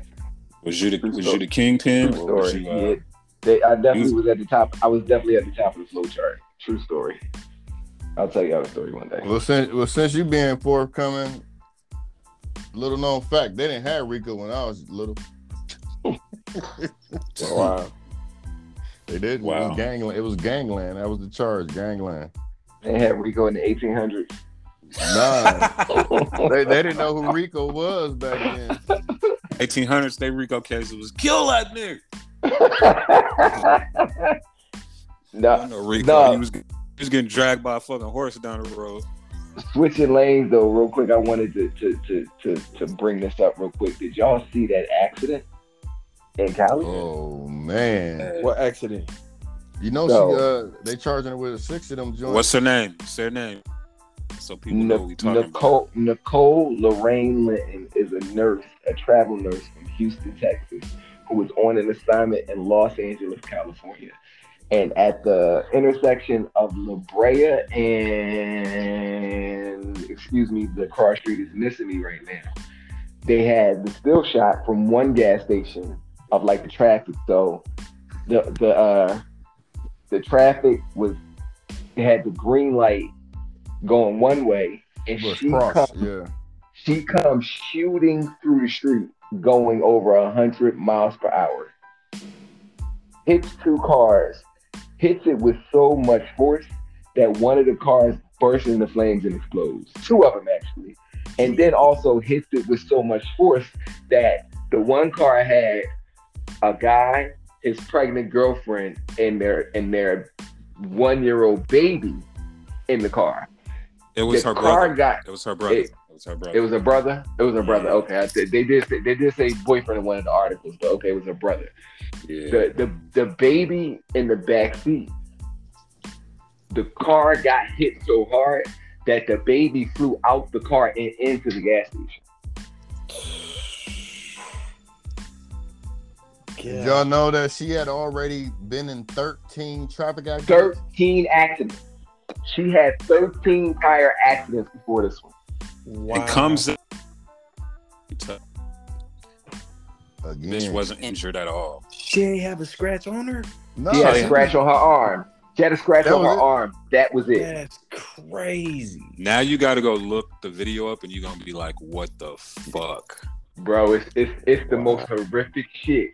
Was you the was you the kingpin True or was story. you uh, yeah, they, I definitely was at the top. I was definitely at the top of the flow chart. True story. I'll tell y'all the story one day. Well, since well since you being forthcoming, little known fact, they didn't have Rico when I was little. Wow. They did. It Wow. was gangland. It was gangland. That was the charge. Gangland. They had Rico in the 1800s. Nah, they, they didn't know who Rico was back then. 1800s? They Rico case it was kill that nigga. I nah, know Rico. No. He was he was getting dragged by a fucking horse down the road. switching lanes though, real quick. I wanted to to, to to to bring this up real quick. Did y'all see that accident in Cali? Oh man, What accident? you know So- she uh they charging her with six of them joints. What's her name? Say her name. So people know we Nic- talking Nicole Nicole Lorraine Linton is a nurse, a travel nurse from Houston, Texas, who was on an assignment in Los Angeles, California. And at the intersection of La Brea and excuse me, the cross street is missing me right now. They had the still shot from one gas station of like the traffic. So the the uh the traffic was it had the green light going one way and Was she cross, comes yeah. she comes shooting through the street going over a hundred miles per hour hits two cars hits it with so much force that one of the cars bursts into flames and explodes two of them actually and then also hits it with so much force that the one car had a guy his pregnant girlfriend and their and their one year old baby in the car It was the her car brother. got It was her brother. It- It, was her brother. it was a brother. It was a brother. Okay, I, they did say, they did say boyfriend in one of the articles, but okay, it was a brother. yeah. The the the baby in the back seat. The car got hit so hard that the baby flew out the car and into the gas station. Did y'all know that she had already been in 13 traffic accidents? Thirteen accidents. She had thirteen tire accidents before this one. Wow. and comes in. Again. Bitch wasn't injured at all. She didn't have a scratch on her. no, She had a scratch on her arm. She had a scratch That on her it? arm. That was it. That's crazy. Now you got to go look the video up, and you're gonna be like, "What the fuck?" bro. It's it's it's the most horrific shit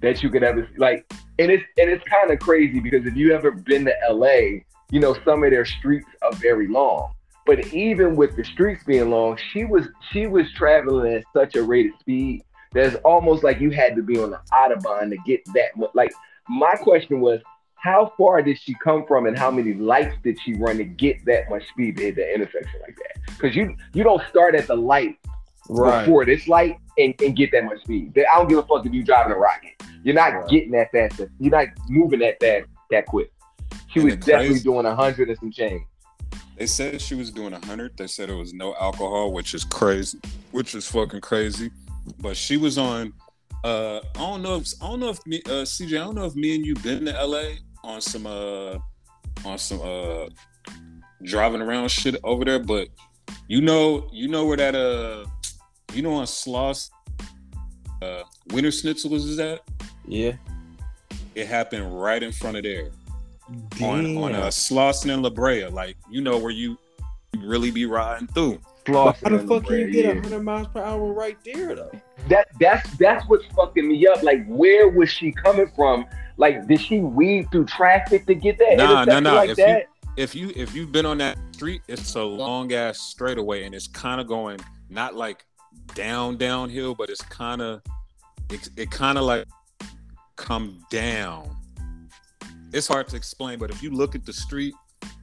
that you could ever like, and it's and it's kind of crazy because if you ever been to LA, you know some of their streets are very long. But even with the streets being long, she was she was traveling at such a rate of speed that's almost like you had to be on the autobahn to get that. Like my question was, how far did she come from, and how many lights did she run to get that much speed to hit that intersection like that? Because you you don't start at the light Right. before this light and, and get that much speed. I don't give a fuck if you driving a rocket. You're not Right. getting that fast. You're not moving that fast that quick. She And was definitely crazy- doing a hundred and some change. They said she was doing hundred. They said it was no alcohol, which is crazy, which is fucking crazy. But she was on. Uh, I don't know if I don't know if me, uh, CJ. I don't know if me and you been to LA on some uh on some uh driving around shit over there. But you know, you know where that uh, you know on Sloss, uh, Wienerschnitzels is at. Yeah. It happened right in front of there on Damn. on uh, Slauson and La Brea. Like you know where you really be riding through. How the fuck can you get the a hundred miles per hour right there though? That that's that's what's fucking me up. Like, where was she coming from? Like, did she weave through traffic to get that Nah, nah, nah. like If you- If you if you've been on that street, it's a long ass straightaway, and it's kind of going not like down downhill, but it's kind of it, it kind of like come down. It's hard to explain, but if you look at the street,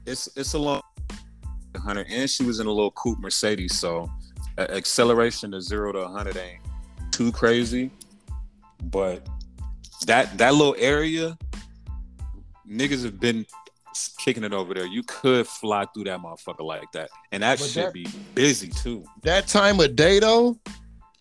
it's it's a long hundred, and she was in a little coupe Mercedes, so acceleration to zero to hundred ain't too crazy, but that that little area, niggas have been kicking it over there. You could fly through that motherfucker like that, and that But should that- be busy too. that time of day though.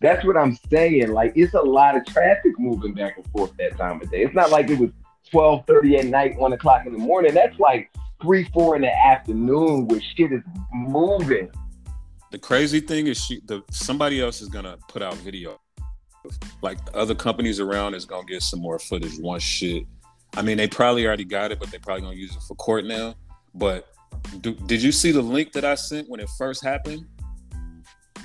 That's what I'm saying. Like, it's a lot of traffic moving back and forth that time of day. It's not like it was 12:30 at night, one o'clock in the morning. That's like three, four in the afternoon where shit is moving. The crazy thing is, she the somebody else is gonna put out video. Like other companies around is gonna get some more footage. Once shit, I mean, they probably already got it, but they probably gonna use it for court now. But do, did you see the link that I sent when it first happened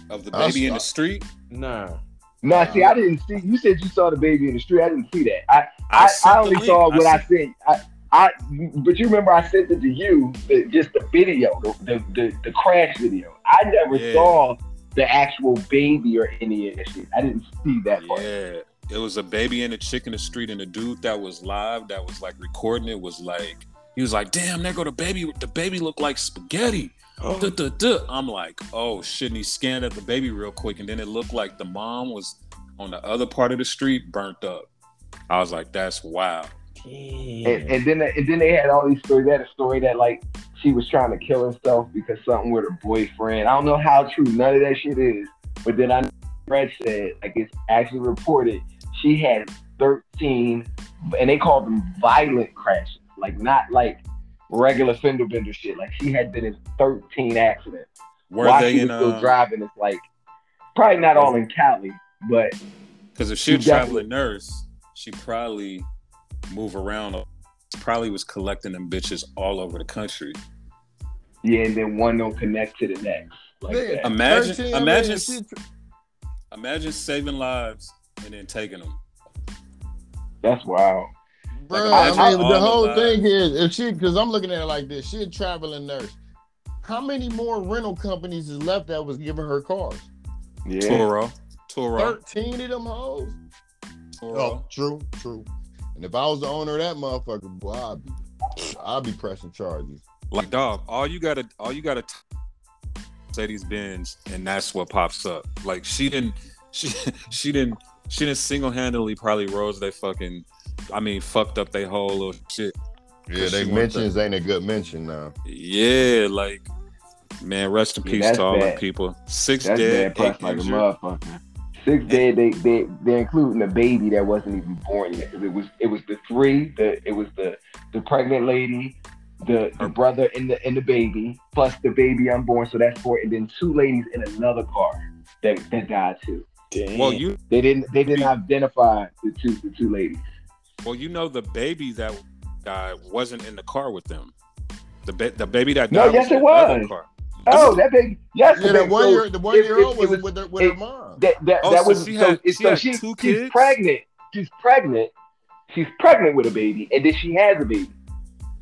of the baby in the street? Nah. No, see, I didn't see. You said you saw the baby in the street. I didn't see that. I I, sent I only saw what I, sent- sent. I, I, but you remember I sent it to you, the, just the video, the, the, the, the crash video. I never Yeah. saw the actual baby or any of that shit. I didn't see that part. Yeah, it was a baby and a chick in the street, and the dude that was live, that was like recording it, was like, he was like, "Damn, there go the baby. The baby looked like spaghetti." Oh, Duh, duh, duh. I'm like, "Oh shit!" And he scanned at the baby real quick, and then it looked like the mom was on the other part of the street, burnt up. I was like, "That's wild." And, and then and then they had all these stories. They had a story that like she was trying to kill herself because something with her boyfriend. I don't know how true none of that shit is. But then I read said like it's actually reported she had 13 and they called them violent crashes. Like not like regular fender bender shit. Like she had been in 13 accidents. Were While they she was in? still Uh, driving, it's like probably not all in Cali, but Because if she a She traveling nurse, she probably move around. Probably was collecting them bitches all over the country. yeah, and then one don't connect to the next. Like Man, that. Imagine, 13, I mean, imagine, imagine saving lives and then taking them. That's wild. Bro, Like, I imagine mean, all the the whole lives. thing is if she, because I'm looking at it like this, she a traveling nurse. How many more rental companies is left that was giving her cars? Yeah. Turo, Turo, Thirteen of them hoes. Turo. Oh, true, true. And if I was the owner of that motherfucker, boy, I'd be, I'd be pressing charges. Like dog, all you gotta, all you gotta t- say these bins, and that's what pops up. Like she didn't, she, she didn't, she didn't single handedly probably rose they fucking, I mean, fucked up they whole little shit. Yeah, they she want mentions ain't a good mention now. Yeah, like man, rest in Yeah, peace that's to all the people. Six That's dead, bad eight like a motherfucker. Six dead. They they they're including the baby that wasn't even born yet. 'Cause It was it was the three. The it was the the pregnant lady, the, the brother and the and the baby, plus the baby unborn, so that's four, and then two ladies in another car that, that died too. Damn. Well, you They didn't they didn't identify the two the two ladies. well, you know the baby that died wasn't in the car with them. The ba- the baby that No, yes, in it was. Car. Oh, that baby, yes, Yeah, the that baby- one year, the one year it, old it was, was- with her, with it- her mom. that that, Oh, that so was she so, had- it's- she so had she, two she's kids? pregnant. She's pregnant. She's pregnant with a baby, and then she has a baby.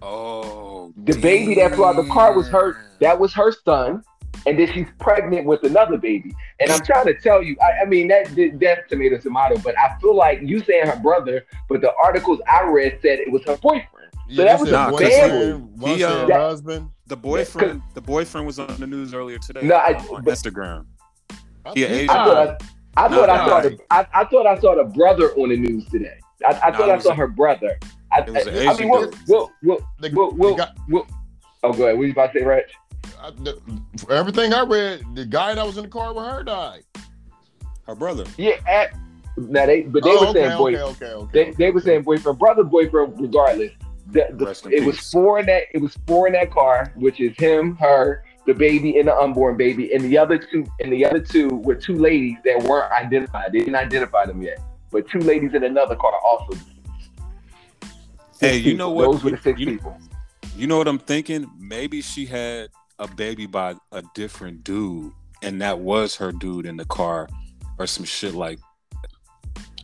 Oh, The baby that flew out the car was her. That was her son, and then she's pregnant with another baby. And I'm trying to tell you, I, I mean that that's tomato tomato, but I feel like you saying her brother, but the articles I read said it was her boyfriend. Yeah, that was said a one family. said- One He, said uh, husband. The boyfriend, the boyfriend was on the news earlier today No, I- on but- Instagram. I He think- Asian. I thought I, I No, thought I no, saw no. the I, I thought I saw the brother on the news today. I, I thought it I saw a- her brother. I, it was an I, I Asian mean, what, dude. what, what, the- what, the what, guy- what, oh, go ahead. What you about to say, Reg? I- the- for everything I read, the guy that was in the car with her died. Her brother. Yeah, at, now they, but they oh, were okay, saying boy, okay, okay, okay. they, they were saying boyfriend, brother, boyfriend, regardless. The, the, Rest in it was four in that. It was four in that car, which is him, her, the baby, and the unborn baby, and the other two, and the other two were two ladies that weren't identified. They didn't identify them yet, but two ladies in another car also. Hey, Six you know what? Those were the six You- people. You know what I'm thinking? Maybe she had a baby by a different dude, and that was her dude in the car, or some shit like.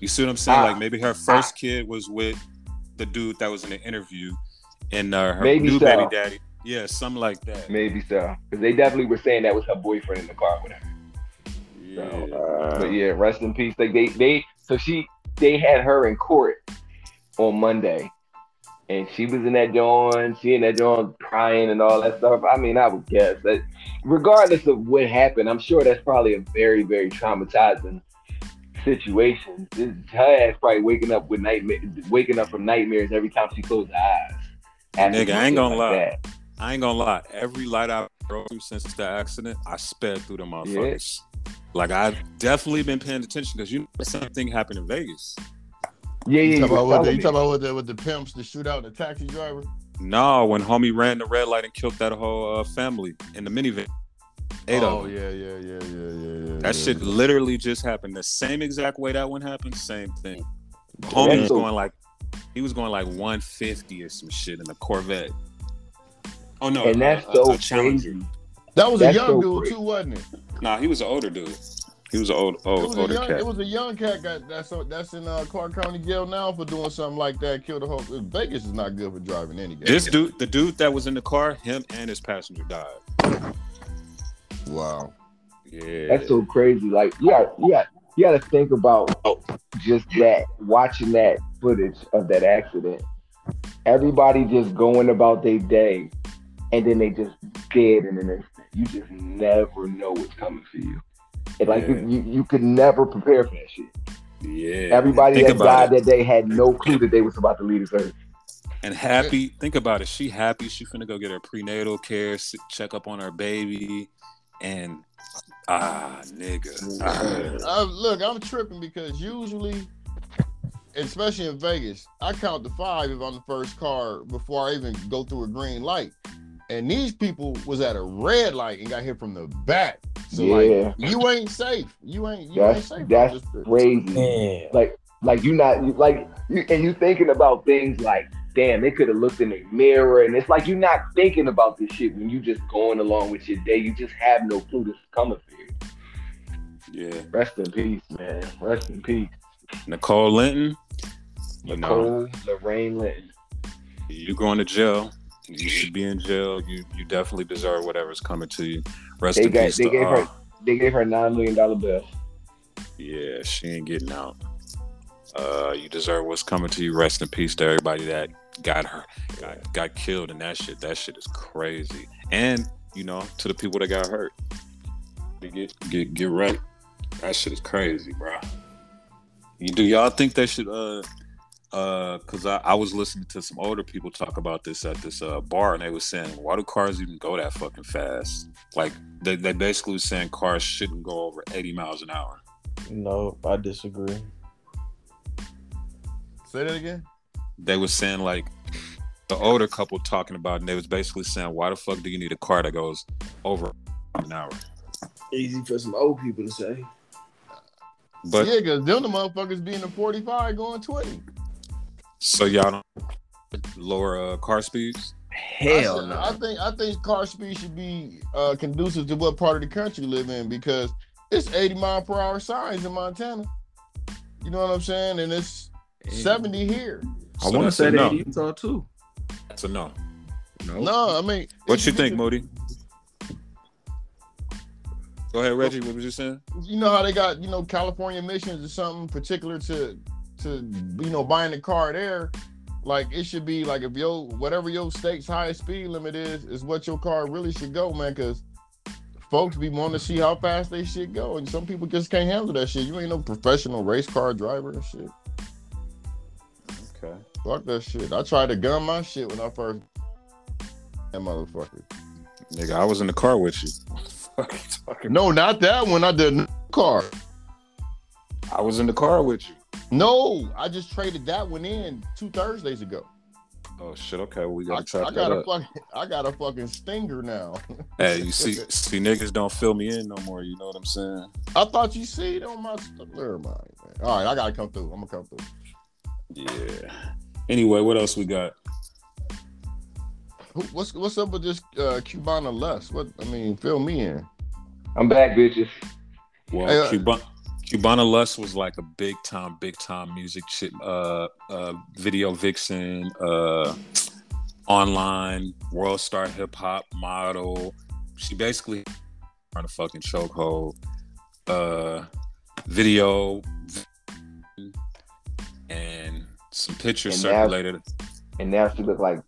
You see what I'm saying? Ah. like maybe her first kid was with the dude that was in the interview, and uh, her Maybe new so. baby daddy. Yeah, something like that. Maybe so, because they definitely were saying that was her boyfriend in the car with her. Yeah. Uh, But yeah, rest in peace. Like they, they, so she, they had her in court on Monday, and she was in that joint. She in that joint crying and all that stuff. I mean, I would guess that, regardless of what happened, I'm sure that's probably a very, very traumatizing situation. This, her ass probably waking up with nightmare, waking up from nightmares every time she closed her eyes. Nigga, I ain't gonna like lie. that. I ain't gonna lie. Every light I drove through since the accident, I sped through the motherfuckers. Like I've definitely been paying attention because you know the same thing happened in Vegas. Yeah, yeah. You You, talking about, was with the, you talking about with the, with the pimps, the shootout, the taxi driver? No, when homie ran the red light and killed that whole uh, family in the minivan. Eight oh, yeah, yeah, yeah, yeah, yeah, yeah. That yeah. shit literally just happened. The same exact way that one happened, same thing. Homie was going like he was going like 150 or some shit in the Corvette. Oh no, and that's a- a- so a Challenger. crazy. That was a young so dude crazy. too, wasn't it? Nah, he was an older dude. He was an old, It old was, a older young, cat. it was a young cat got that's that's in uh, Clark County jail now for doing something like that. Killed a whole. Vegas is not good for driving any day. This dude, the dude that was in the car, him and his passenger died. Wow. Yeah, That's so crazy. Like, yeah, got, you got, you got to think about just that. Watching that footage of that accident, everybody just going about their day, and then they just dead in an instant. You just never know what's coming for you. And like Yeah. you, you could never prepare for that shit. yeah. Everybody Think that died it. that day had no clue that they was about to leave this earth. And happy, think about it. She happy. She finna go get her prenatal care, s- check up on her baby, and ah, nigga. Ah. Uh, look, I'm tripping because usually, especially in Vegas, I count to five if I'm the first car before I even go through a green light. And these people was at a red light and got hit from the back. So Yeah. like, you ain't safe. You ain't. You That's ain't safe. that's Just- crazy. Man. like like you're not like you, and you thinking about things like damn they could have looked in the mirror and it's like you're not thinking about this shit when you just going along with your day you just have no clue this is coming for you Yeah, rest in peace man rest in peace Nicole Linton. You know, Nicole Lorraine Linton you going to jail. You should be in jail. You you definitely deserve whatever's coming to you. Rest They in got- peace they to gave her- uh, they gave her a nine million dollar bill Yeah, she ain't getting out. Uh, you deserve what's coming to you. Rest in peace to everybody that got her, got, got killed, and that shit. That shit is crazy. And you know, to the people that got hurt, get get get right. That shit is crazy, bro. You do y'all think they should? Uh, uh, cause I, I was listening to some older people talk about this at this uh bar, and they were saying, why do cars even go that fucking fast? Like they they basically was saying cars shouldn't go over eighty miles an hour. No, I disagree. Say that again. they were saying like the older couple talking about, and they was basically saying, "Why the fuck do you need a car that goes over an hour?" Easy for some old people to say. But yeah, because them the motherfuckers being a 45 going 20. So y'all don't lower uh, car speeds. Hell I, said- no. I think I think car speed should be uh, conducive to what part of the country you live in because it's 80 mile per hour signs in Montana. You know what I'm saying? And it's 70 here. I So want to say a that no. in Utah too. That's a no. No. No, I mean, What you think, Modi? Go ahead, Reggie. What was you saying? you know how they got you know California missions or something particular to to you know buying a car there. Like it should be like if your whatever your state's highest speed limit is is what your car really should go, man. Because folks be wanting to see how fast they should go, and some people just can't handle that shit. You ain't no professional race car driver and shit. Okay. Fuck that shit. I tried to gun my shit when I first that motherfucker. Nigga, I was in the car with you. Fuck you No, not that one. I did a car. I was in the car with you. No, I just traded that one in two Thursdays ago. Oh shit. Okay, we I, gotta I chop got that a up. fucking I got a fucking stinger now. Hey, you see, see, niggas don't fill me in no more. You know what I'm saying? I thought you see it on my stuff. Never mind, man. All right, I gotta come through. I'm gonna come through. Yeah. Anyway, what else we got? What's what's up with this uh, Cubana Lust? What I mean, fill me in. I'm back, bitches. Well, Hey, uh, Cuban, Cubana Lust was like a big time, big time music shit, uh, uh, video vixen, uh, online world star hip hop model. She basically on a fucking chokehold. Uh, video and some pictures And now- circulated. And now she look like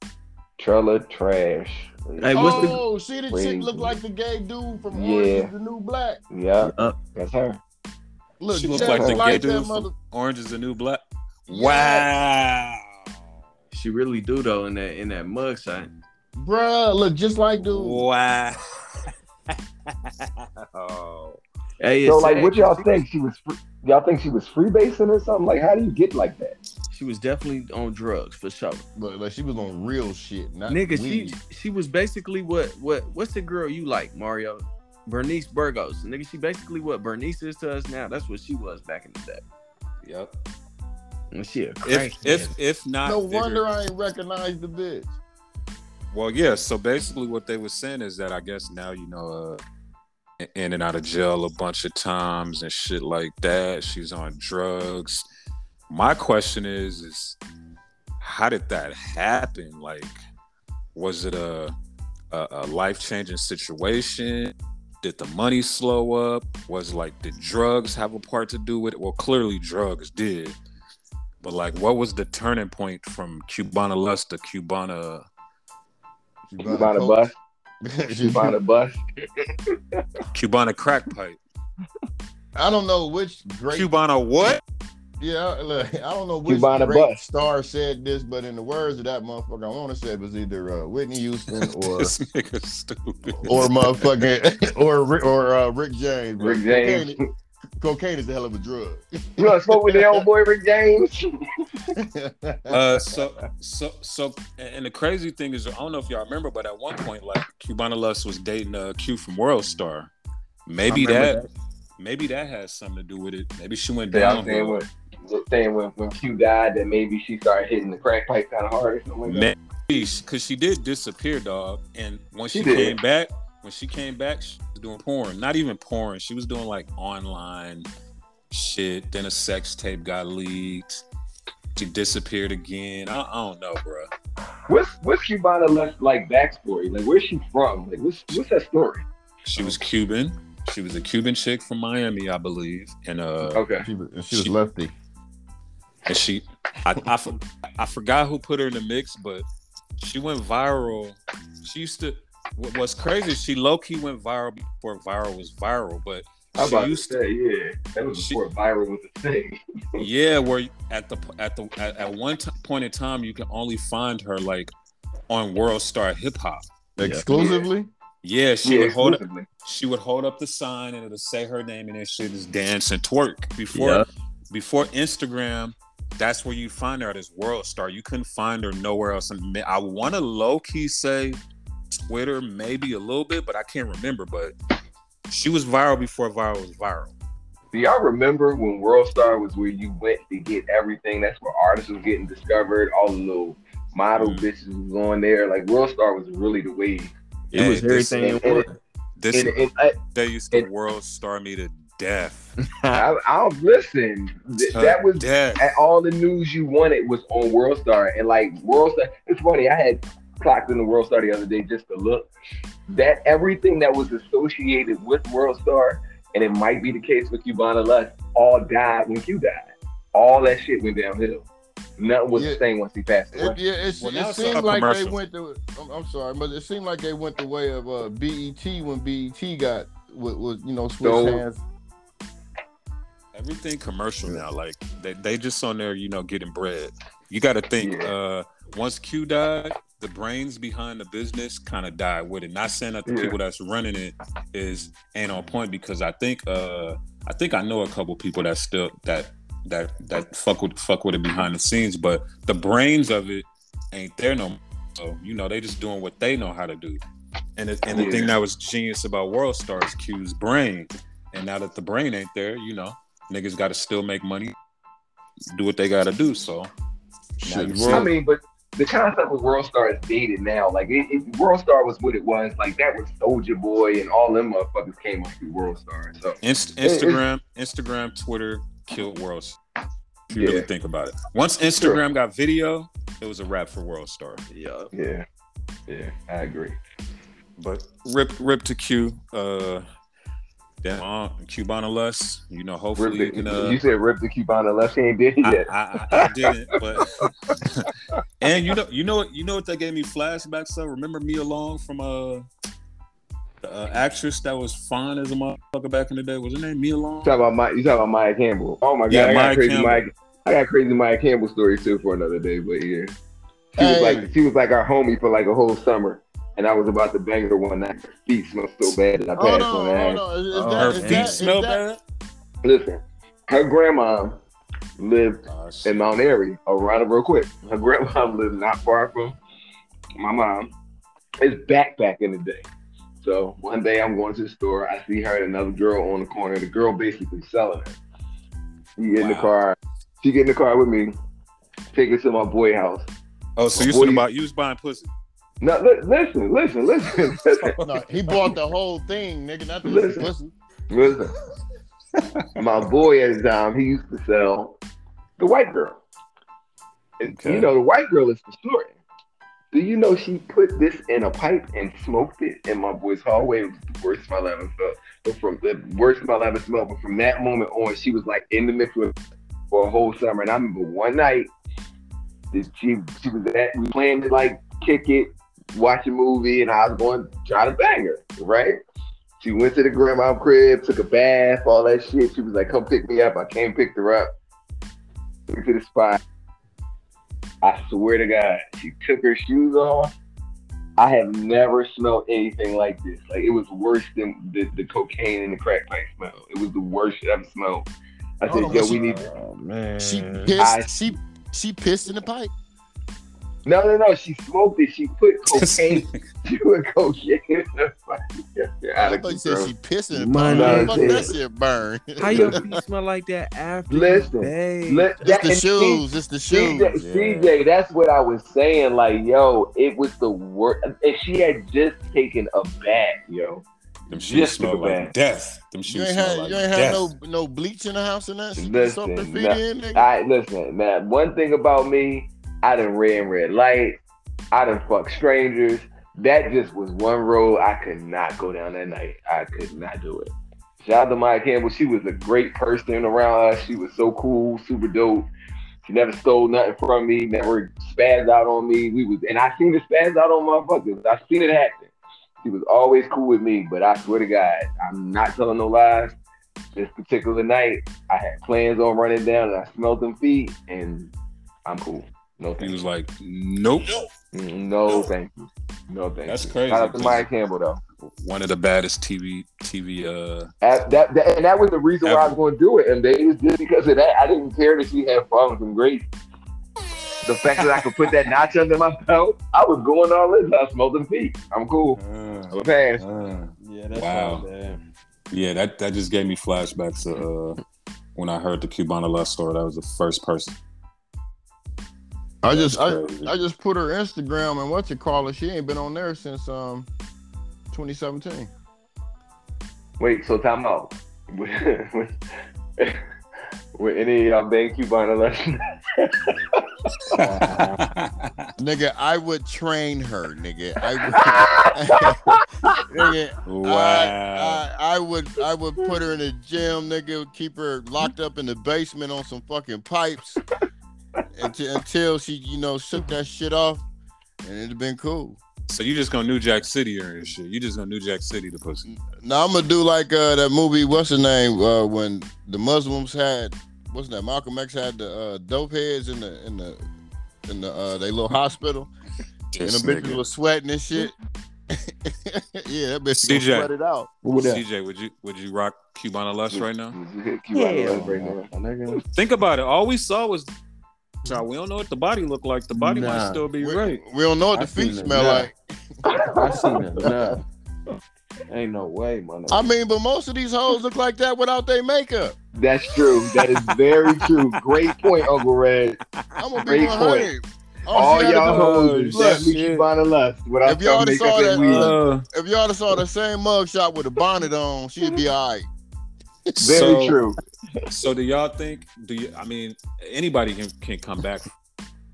trailer trash. Hey, what's the- oh, see the chick look like the gay dude from Yeah. Orange is the New Black. Yeah, Uh, that's her. Look, She look just like the gay dude mother- Orange is the New Black. Wow. she really do though in that in that mug shot. Bruh, look just like dude. Wow. oh. Hey, So like, sad what y'all think? She was free, y'all think she was freebasing or something? Like, how do you get like that? She was definitely on drugs for sure. But like she was on real shit, not Nigga, she she was basically what what what's the girl you like, Mario? Bernice Burgos. Nigga, she basically what Bernice is to us now. That's what she was back in the day. Yep. And she a If if if not, No bigger- wonder I ain't recognized the bitch. Well, yeah. So basically, what they were saying is that I guess now you know, uh, in and out of jail a bunch of times and shit like that. She's on drugs. My question is, is how did that happen? Like, was it a a, a life changing situation? Did the money slow up? Was like did drugs have a part to do with it? Well, clearly drugs did. But like, what was the turning point from Cubana Lust to Cubana? You bought a bus. You bought a bus. Cubana crack pipe. I don't know which great. Cubana what? Yeah, look, I don't know which great bus. star said this, but in the words of that motherfucker, I want to say it was either uh, Whitney Houston or this nigga stupid. or motherfucking or Rick- or uh, Rick James. Rick James. Cocaine, cocaine is a hell of a drug. You want to smoke with the old boy Rick James? Uh, so so so, and the crazy thing is, I don't know if y'all remember, but at one point, like Cubana Lust was dating uh, Q from World Star. Maybe I remember that, maybe that has something to do with it. Maybe she went Yeah, I'm down. When, just saying when, when Q died, that maybe she started hitting the crack pipe kind of hard or something like that. Because she did disappear, dog. And when she, She came back, when she came back, she was doing porn. Not even porn. She was doing like online shit. Then a sex tape got leaked. She disappeared again. I, I don't know, bro. What's what's Cubana left like backstory? Like where's she from? Like what's what's that story? She was Cuban. She was a Cuban chick from Miami, I believe. And uh, Okay. she was, she was lefty. And she, I, I, for- I forgot who put her in the mix, but she went viral. She used to. what- What's crazy? She low key went viral before viral was viral, but I'm she about used to. say, yeah, that was She- before viral was a thing. Yeah, where at the at the at, at one t- point in time, you can only find her like on World Star Hip Hop. Exclusively? Yeah, she yeah, would hold up. She would hold up the sign and it'll say her name and then she just dance and twerk before Yeah. before Instagram that's where you find her at this World Star. You couldn't find her nowhere else. And I want to low key say Twitter, maybe a little bit, but I can't remember. But she was viral before viral was viral. Do y'all remember when World Star was where you went to get everything? That's where artists was getting discovered. All the little model Mm. bitches was on there. Like World Star was really the wave. It was this- everything in and- This And, and I, they used to World Star me to death. I, I listen. th- To that was death. and all the news you wanted was on World Star, and like World Star. It's funny. I had clocked in the World Star the other day just to look. That everything that was associated with World Star, and it might be the case with Cubana Lust, all died when Q died. All that shit went downhill. Nothing was Yeah. the same once he passed away. It, yeah, it's, Well, it seemed a like they went the. I'm, I'm sorry, but it seemed like they went the way of uh, BET when BET got was, was you know switched So- hands. Everything commercial now. Like they, they just on there, you know, getting bread. You got to think. Yeah. uh Once Q died, the brains behind the business kind of died with it. Not saying that the Yeah. people that's running it is ain't on point because I think uh I think I know a couple people that still that that that fuck with fuck with it behind the scenes, but the brains of it ain't there no more. So you know they just doing what they know how to do. And it, and the Yeah. thing that was genius about World Star is Q's brain. And now that the brain ain't there, you know, niggas got to still make money, do what they got to do. So now Shit, I mean, but the concept of World Star is dated now. Like it, it, World Star was what it was. Like that was Soulja Boy and all them motherfuckers came up through World Star. So Inst- It- Instagram, Instagram, Twitter killed World. Star. If you Yeah. really think about it, once Instagram got video, it was a wrap for World Star. Yeah. yeah, yeah, I agree. But rip, rip to Q. Uh, then uh, Cubana Lust. You know, hopefully Rip you the, can. Uh, you said rip the Cubana left hand did I, yet. I, I, I didn't, but and you know, you know, what- you know what that gave me flashbacks of. Remember me along from uh, the uh, actress that was fine as a motherfucker back in the day. Was her name Mia Long? You talk about my, you talk about Maia Campbell. Oh my god, Yeah, I got Maia crazy Campbell. Maia. I got crazy Maia Campbell story too for another day. But yeah, she was like she was like our homie for like a whole summer, and I was about to bang her one night. Her feet smelled so bad that I Hold passed on, on the hold ass. on. Is, is Oh, that, Her is feet that- is smell that- bad. Listen, her grandma lived Oh, in. Mount Airy. I'll run it real quick. Her grandma lived not far from my mom. It's back back in the day. So one day I'm going to the store. I see her and another girl on the corner. The girl basically selling her. She get in the car. She get in the car with me. Take her to my boy house. Oh, so you Boy, was you- about you was buying pussy? No, li- listen, listen, listen, listen. No, he bought the whole thing, nigga. Not Listen. pussy. listen. My boy the time, he used to sell the white girl. And, Okay. You know, the white girl is the story. Do you know she put this in a pipe and smoked it in my boy's hallway? It was the worst smell I ever felt. But from the worst smell I ever smelled. But from that moment on, she was like in the mix with for a whole summer. And I remember one night, that she she was at we planned to like kick it, watch a movie, and I was going to try to bang her, right? She went to the grandma crib, took a bath, all that shit. She was like, "Come pick me up." I came, picked her up, took her to the spot. I swear to God, she took her shoes off. I have never smelled anything like this. Like it was worse than the, the cocaine and the crack pipe smell. It was the worst shit I've smelled. I said, on, "Yo, but we she- need." Oh man. She I- she she pissed in the pipe. No, no, no. She smoked it. She put cocaine. she put cocaine in the pipe. I thought you said she pissed in the My pipe. Fuck that shit burn. How your feet smell like that after Listen, you bathe? Let- It's that- the and see, shoes. It's the shoes. CJ, CJ, that's what I was saying. Like, yo, it was the worst. And she had just taken a bath, yo. Them shoes Just smell like bath. death. Them You shoes ain't smell had like you ain't had no no bleach in the house and that. Listen, Soak feet nah. in, nigga. I listen, man. One thing about me, I done ran red light. I done fuck strangers. That just was one road I could not go down that night. I could not do it. Shout out to Maia Campbell. She was a great person around us. She was so cool, super dope. She never stole nothing from me, never spazzed out on me. We was and I seen her spaz out on motherfuckers. I seen it happen. She was always cool with me, but I swear to God, I'm not telling no lies. This particular night, I had plans on running down and I smelled them feet and I'm cool. No He thank was you. like, nope. Mm, No thank you. No thank you. That's you. crazy, Shout out to Maia Campbell though. one of the baddest TV TV. Uh, At that, that- and that was the reason why I was going to do it. And they was just because of that. I didn't care that she had fallen from grace. The fact that I could put that notch under my belt, I was going all in. I smoked them feet. I'm cool. uh, I'm a pass. uh, Yeah, that's Wow. yeah, that that just gave me flashbacks to uh, when I heard the Cubana Lust story. That was the first person. I just I, I just put her Instagram and what you call it. She ain't been on there since um 2017. Wait, so time out. With any of y'all bang Cubana Lust? Nigga, I would train her, nigga. I would, nigga, wow. I, I, I would I would put her in a gym, nigga, keep her locked up in the basement on some fucking pipes until, until she, you know, shook that shit off and it'd have been cool. so you just gonna New Jack City or and shit? You just gonna New Jack City the pussy? Now I'm gonna do like uh, that movie, what's the name? Uh, when the Muslims had what's that? Malcolm X had the uh, dope heads in the in the in the uh, they little hospital. And the bitches nigga. was sweating and shit. yeah, that bitch CJ. gonna sweat it out. Who that? CJ, would you would you rock Cubana Lust right now? Cubana Yeah, Lust right now. Think about it. All we saw was. Child, we don't know what the body looked like. The body might still be We, right. we don't know what I the feet seen it. smell like. I seen it. Nah. Ain't no way, man. I mean, but most of these hoes look like that without their makeup. That's true. That is very true. Great point, Uncle Red. I'm gonna be Great 100. All she y'all hoes is look, definitely shit. Cubana Lust without If y'all y'all would've makeup saw that, weed. Uh, If y'all saw the same mugshot with a bonnet on, she'd be all right. Very so, true. So do y'all think? Do you? I mean, anybody can can come back.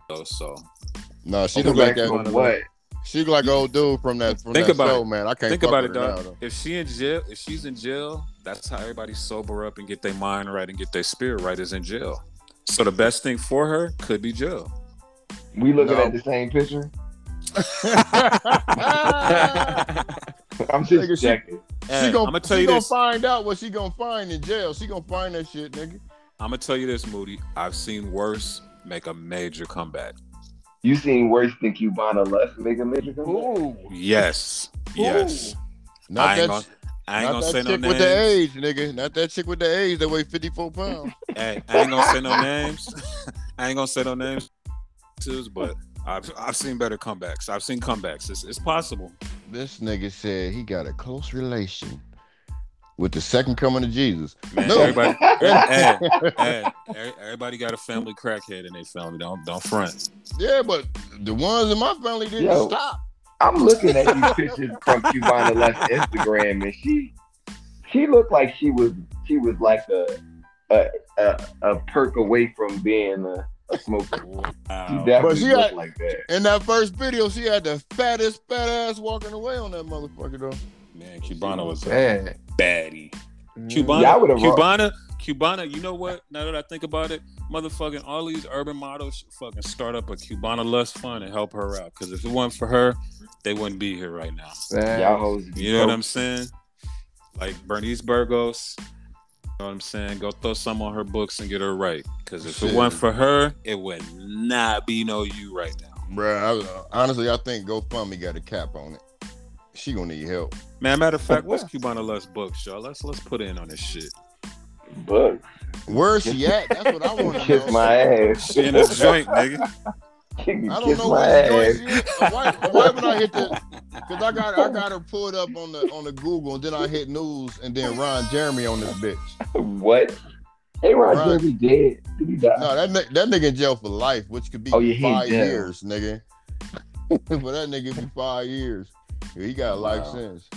Though, so No, she Come look like back that. from what? She look like old dude from that from Think that about show, it. man. I can't think fuck about it, with her now, dog. though. If she in jail, if she's in jail, that's how everybody sober up and get their mind right and get their spirit right. Is in jail. So the best thing for her could be jail. We looking No. at the same picture? I'm just checking. Hey, she gonna, I'm gonna tell she you gonna this. find out what she gonna find in jail. She gonna find that shit, nigga. I'm gonna tell you this, Moody. I've seen worse make a major comeback. You seen worse than Cubana Lust make a major comeback? Ooh. Yes, yes. Not I that, ain't gonna, I ain't not gonna that say no names. with the age, nigga. Not that chick with the age that weigh 54 pounds. Hey, I ain't gonna say no names. I ain't gonna say no names, but I've I've seen better comebacks. I've seen comebacks. It's, it's possible. this nigga said he got a close relation with the second coming of Jesus. Man, No. everybody, hey, hey, every- everybody got a family crackhead in their family. Don't don't front. Yeah, but the ones in my family didn't Yo. stop. I'm looking at these pictures from Cubana Lust Instagram, and she she looked like she was she was like a a a, a perk away from being a, a Wow. But she looked got- like that. In that first video, she had the fattest fat ass walking away on that motherfucker though. Man, Cubana was a Man, baddie. Mm. Cubana, Yeah, I would've. Cubana, Cubana. You know what? Now that I think about it, motherfucking all these urban models fucking start up a Cubana Lust Fund and help her out. Because if it wasn't for her, they wouldn't be here right now. y'all hoes. You know what. I'm saying? Like Bernice Burgos. You know what I'm saying? Go throw some on her books and get her right. Because if Shit. it wasn't for her, it would not be no you right now. Bruh, I, honestly, I think GoFundMe got a cap on it. She gonna need help. Man, matter of fact, what's Cubana Lust books, y'all? Let's let's put in on this shit. But Where's she at? That's what I want to kiss my ass. She in the joint, nigga. I don't know my where ass. she is. Why, why would I hit the? Because I got I got her pulled up on the on the Google, and then I hit news, and then Ron Jeremy on this bitch. What? Hey, Ron Right. Jeremy dead. Did he die? No, that that nigga in jail for life, which could be Oh, yeah, five years, nigga. but that nigga be five years. Yeah, he got a life Wow. sentence.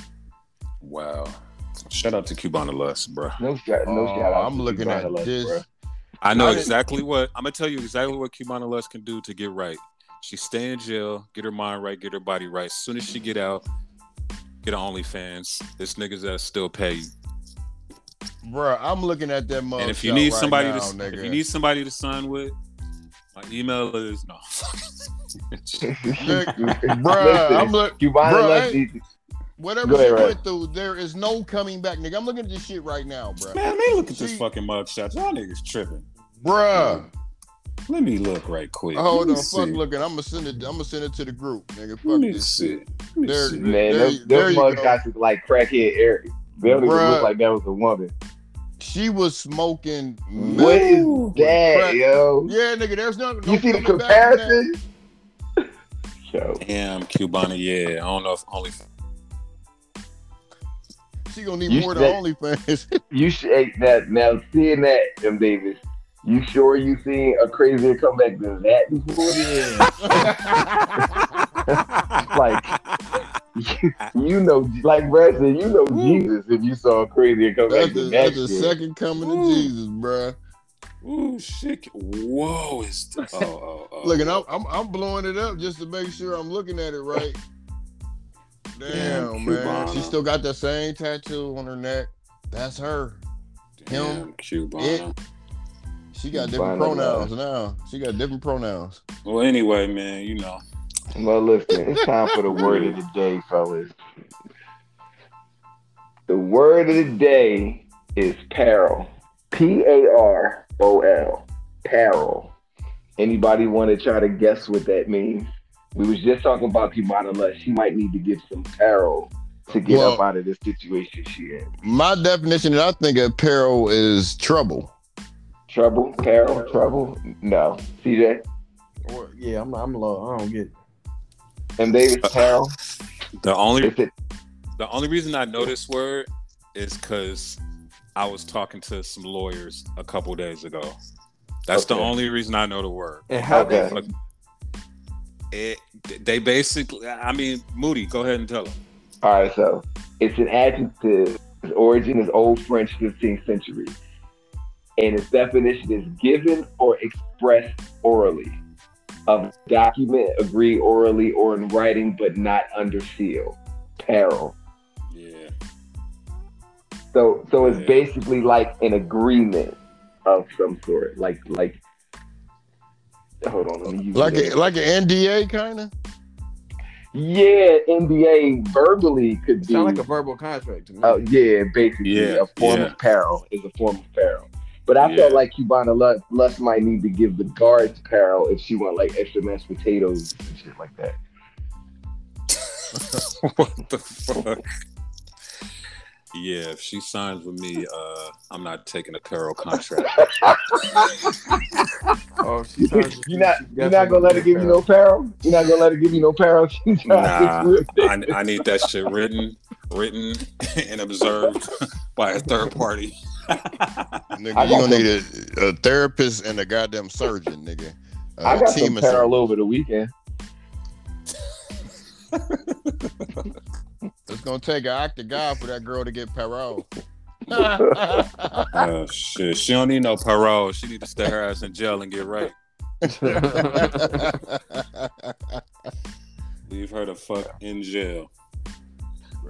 Wow. Shout out to Cubana Lust, bro. No shout, no Oh, shout out. I'm to looking Cubana at Lust, this. bruh. I know exactly what I'm gonna tell you exactly what Cubana Lust can do to get right. She stay in jail, get her mind right, get her body right. As soon as she get out, get on OnlyFans. This niggas that still pay you. Bruh, I'm looking at that motherfucker. and if you need right somebody now, to nigga. if you need somebody to sign with, my email is no. Bruh, I'm look, Cubana Bruh, Lust hey. needs- whatever Go ahead, she went through, there is no coming back, nigga. I'm looking at this shit right now, bro. Man, let me look at this fucking mugshot. Y'all niggas tripping. Bruh. Let me look right quick. Hold Let me on, fuck looking. I'm gonna send it. I'm gonna send it to the group, nigga. Let Fuck me this see. shit. There- see. Man, There those, you- there those you mugs look like crackhead Eric. They don't even look like that was a woman. She was smoking. What is that, crack. yo? Yeah, nigga. There's no. no You see the coming back from that. comparison? Yo, Damn, Cubana, yeah. I don't know if only She gonna need You more than said- OnlyFans. you should hey, that now seeing that, M. Davis. You sure you seen a crazier comeback than that before? like you know, like Brad said, you know Jesus if you saw a crazier comeback That's the, that. that's the second coming Ooh. of Jesus, bruh. Ooh, shit. Whoa, is this? Oh, oh, oh. Look, and I'm, I'm I'm blowing it up just to make sure I'm looking at it right. Damn, Damn, man. She still got the same tattoo on her neck. That's her. Damn, him, Cubana. She got different Cubana, pronouns now. She got different pronouns. Well, anyway, man, you know. Well, listen, it's time for the word of the day, fellas. The word of the day is peril. P A R O L. Peril. Anybody want to try to guess what that means? We was just talking about Cubana Lust. She might need to give some peril to get Well- up out of this situation she in. My definition that I think of peril is trouble. Trouble, peril, trouble. No, CJ Or- yeah, I'm I'm low. I don't get it. and Davis, uh, peril. The only it the only reason I know this word is because I was talking to some lawyers a couple days ago. That's the only reason I know the word. And how Okay. that It, they basically, I mean, Moody, go ahead and tell them. All right, so it's an adjective. Its origin is Old French, 15th century, and its definition is given or expressed orally. Of document agree orally or in writing, but not under seal. Peril. Yeah. So, so it's Yeah. basically like an agreement of some sort. Like, like. Hold on, let me use Like a, like an NDA kind of. yeah, NDA verbally could be. sound like a verbal contract to me. Oh yeah, basically Yeah, a form yeah. of peril is a form of peril. But I Yeah. felt like Cubana Lust, Lust might need to give the guards peril if she want like extra mashed potatoes and shit like that. what the fuck? Yeah, if she signs with me, uh, I'm not taking a Carol contract. oh, she sounds- You're not she you're not gonna let her give you no peril. You're not gonna let her give you no peril. Nah, to get you I, I need that shit written, written, and observed by a third party. Nigga, you got gonna need a, a therapist and a goddamn surgeon, nigga. A I got some team of peril over the weekend. It's gonna take an act of God for that girl to get parole. Oh shit, she don't need no parole. She need to stay her ass in jail and get right. Leave her the fuck in jail.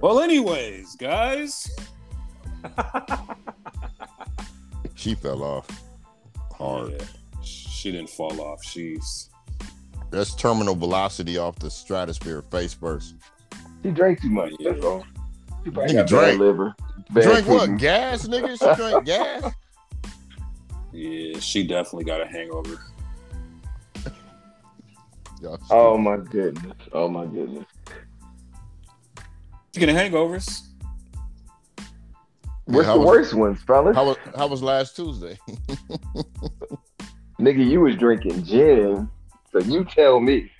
Well, anyways, guys. she fell off hard. Yeah, she didn't fall off. She's That's terminal velocity off the stratosphere face first. She drank too much. Yeah. That's all. She probably Nigga got drank. bad liver. Bad Drink what? Gas, nigga? She drank gas? yeah, she definitely got a hangover. Oh my goodness. Oh my goodness. Speaking of hangovers, What's how the was- worst ones, fellas? How was how was last Tuesday? Nigga, you was drinking gin, so you tell me.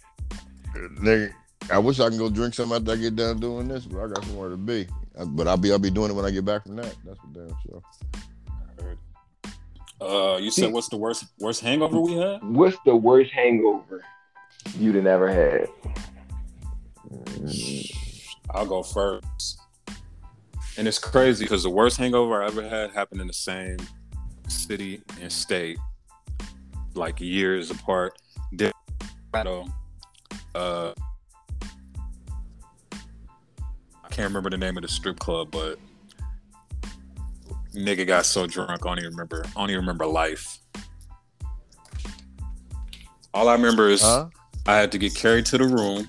Nigga, I wish I can go drink something after I get done doing this, but I got somewhere to be. But I'll be I'll be doing it when I get back from that. That's for damn sure. uh, you said what's the worst worst hangover we had? What's the worst hangover you'd have ever had? I'll go first. And it's crazy because the worst hangover I ever had happened in the same city and state, like years apart. Uh, can't remember the name of the strip club, but nigga got so drunk, I don't even remember. I don't even remember life. All I remember is Huh? I had to get carried to the room.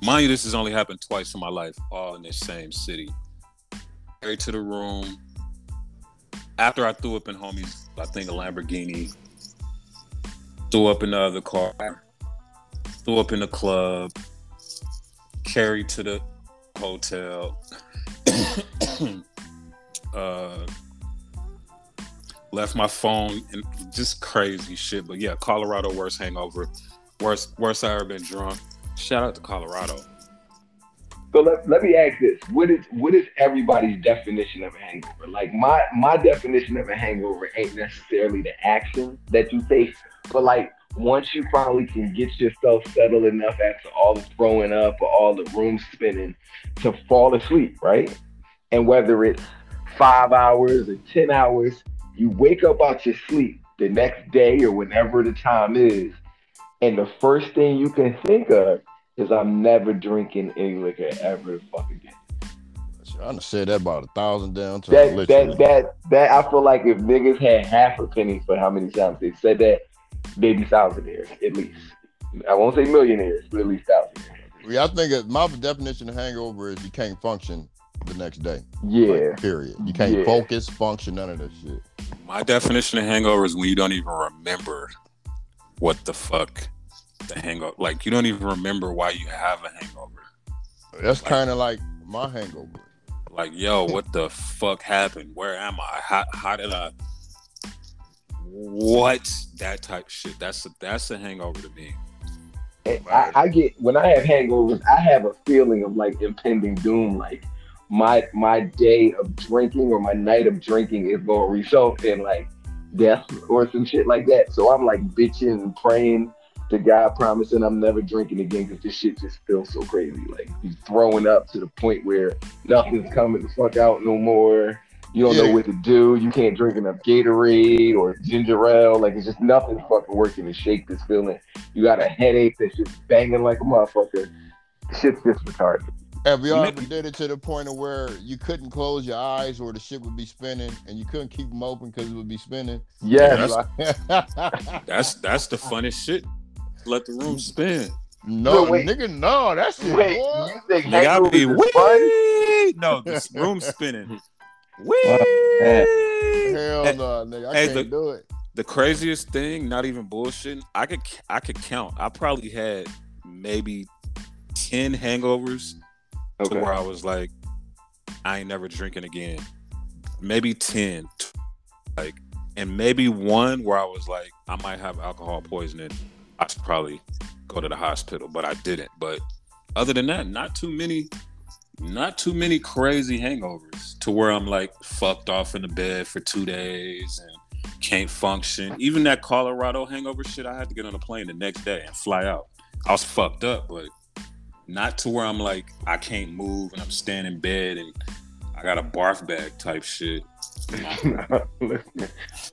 Mind you, this has only happened twice in my life, all in this same city. Carried to the room. After I threw up in homies, I think a Lamborghini. Threw up in the other car. Threw up in the club. carried to the hotel. uh, left my phone and just crazy shit. But yeah, Colorado worst hangover, worst worst I ever been drunk. Shout out to Colorado. So let, let me ask this: What is what is everybody's definition of a hangover? Like my my definition of a hangover ain't necessarily the action that you take, but like once you finally can get yourself settled enough after all the throwing up or all the room spinning to fall asleep, right? And whether it's five hours or ten hours, you wake up out your sleep the next day or whenever the time is, and the first thing you can think of is I'm never drinking any liquor ever fucking again. I done said that about a thousand damn times. That that that that I feel like if niggas had half a penny for how many times they said that, they'd be thousandaires at least. I won't say millionaires, but at least thousandaires. Yeah, I think it, my definition of hangover is you can't function the next day. Yeah. Like, period. You can't Yeah. focus, function, none of that shit. My definition of hangover is when you don't even remember what the fuck the hangover. Like you don't even remember why you have a hangover. That's kind of like my hangover. Like yo, what the fuck happened? Where am I? How, how did I? What that type of shit? That's a that's a hangover to me. Eh, I, I get when I have hangovers, I have a feeling of like impending doom. Like my my day of drinking or my night of drinking is going to result in like death or some shit like that. So I'm like bitching and praying to God, promising I'm never drinking again because this shit just feels so crazy. Like he's throwing up to the point where nothing's coming the fuck out no more. You don't know what to do. You can't drink enough Gatorade or ginger ale. Like it's just nothing fucking working to shake this feeling. You got a headache that's just banging like a motherfucker. Shit's just retarded. Have y'all You ever did it to the point of where you couldn't close your eyes or the shit would be spinning and you couldn't keep them open because it would be spinning? Yeah, That's that's the funnest shit. Let the room spin. no, Wait, wait. nigga, no, that's shit. Wait, boy. you think Nigga, I hangovers be is. No, the room spinning. Wee. Hell Hey, no, nigga, I hey, can't the- do it. the craziest thing, not even bullshitting, I could I could count. I probably had maybe ten hangovers to where I was like, I ain't never drinking again. Maybe ten, like, and maybe one where I was like, I might have alcohol poisoning. I should probably go to the hospital, but I didn't. But other than that, not too many, not too many crazy hangovers to where I'm like fucked off in the bed for two days and can't function. Even that Colorado hangover shit, I had to get on a plane the next day and fly out. I was fucked up, but not to where I'm like I can't move and I'm staying in bed and I got a barf bag type shit.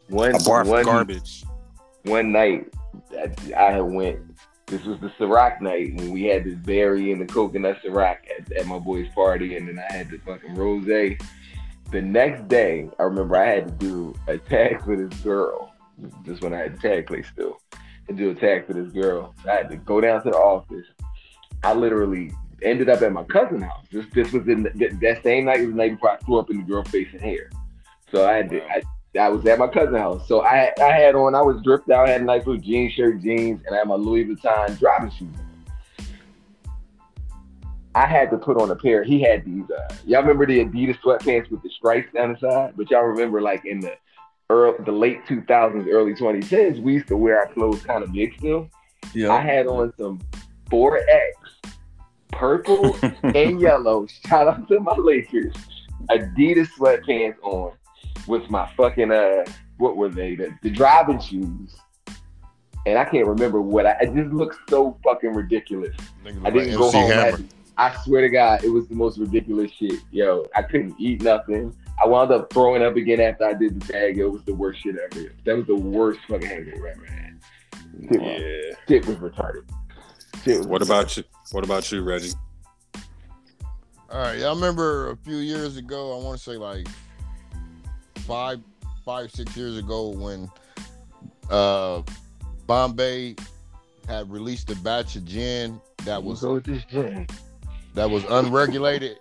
One, barf one, garbage. one night I, I had went. This was the Ciroc night when we had this berry and the coconut Ciroc at, at my boy's party, and then I had the fucking rose. The next day, I remember I had to do a tag for this girl. This when I had tag place still, and do a tag for this girl. So I had to go down to the office. I literally ended up at my cousin's house. This this was in the, that same night. It Was the night before I threw up in the girl face and hair. So I had to. I, I was at my cousin's house. So I I had on, I was dripped out, I had a nice little jean shirt, jeans, and I had my Louis Vuitton driving shoes. I had to put on a pair. He had these. Uh, y'all remember the Adidas sweatpants with the stripes down the side? But y'all remember like in the early, the late 2000s, early 2010s, we used to wear our clothes kind of big still. I had on some 4X, purple and yellow. Shout out to my Lakers. Adidas sweatpants on with my fucking uh, what were they? The, the driving shoes. And I can't remember what I. It just looked so fucking ridiculous. I didn't go MC home. Hammer. that- I swear to God, it was the most ridiculous shit. Yo, I couldn't eat nothing. I wound up throwing up again after I did the tag. It was the worst shit ever. That was the worst fucking hangover I ever had. Shit, was- Yeah. shit was retarded. Shit was What about you? What about you, Reggie? All right, y'all remember a few years ago? I want to say like five, five, six years ago when uh Bombay had released a batch of gin that was go with this gin. that was unregulated.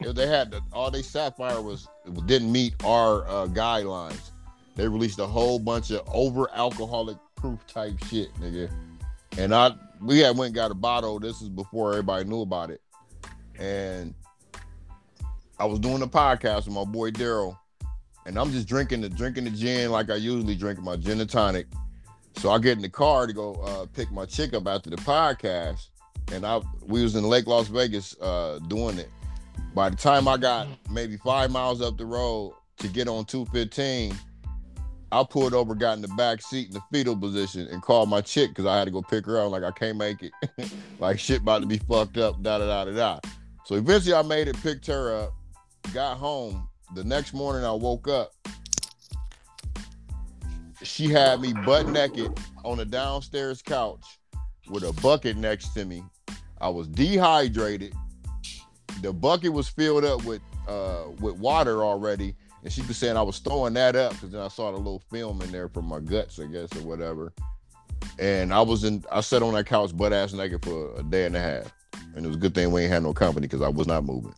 If they had the, all they sapphire was didn't meet our uh, guidelines. They released a whole bunch of over alcoholic proof type shit, nigga. And I we had went and got a bottle. This is before everybody knew about it. and I was doing a podcast with my boy Daryl, and I'm just drinking the drinking the gin like I usually drink my gin and tonic. So I get in the car to go uh, pick my chick up after the podcast, and I we was in Lake Las Vegas uh, doing it. By the time I got maybe five miles up the road to get on 215, I pulled over, got in the back seat in the fetal position, and called my chick because I had to go pick her up. Like I can't make it, like shit about to be fucked up. Da da da da da. So eventually, I made it, picked her up, got home. The next morning, I woke up. She had me butt naked on a downstairs couch with a bucket next to me. I was dehydrated. The bucket was filled up with uh with water already, and she was saying I was throwing that up because then I saw the little film in there from my guts, I guess, or whatever. And I was in, I sat on that couch butt ass naked for a day and a half, and it was a good thing we ain't had no company because I was not moving.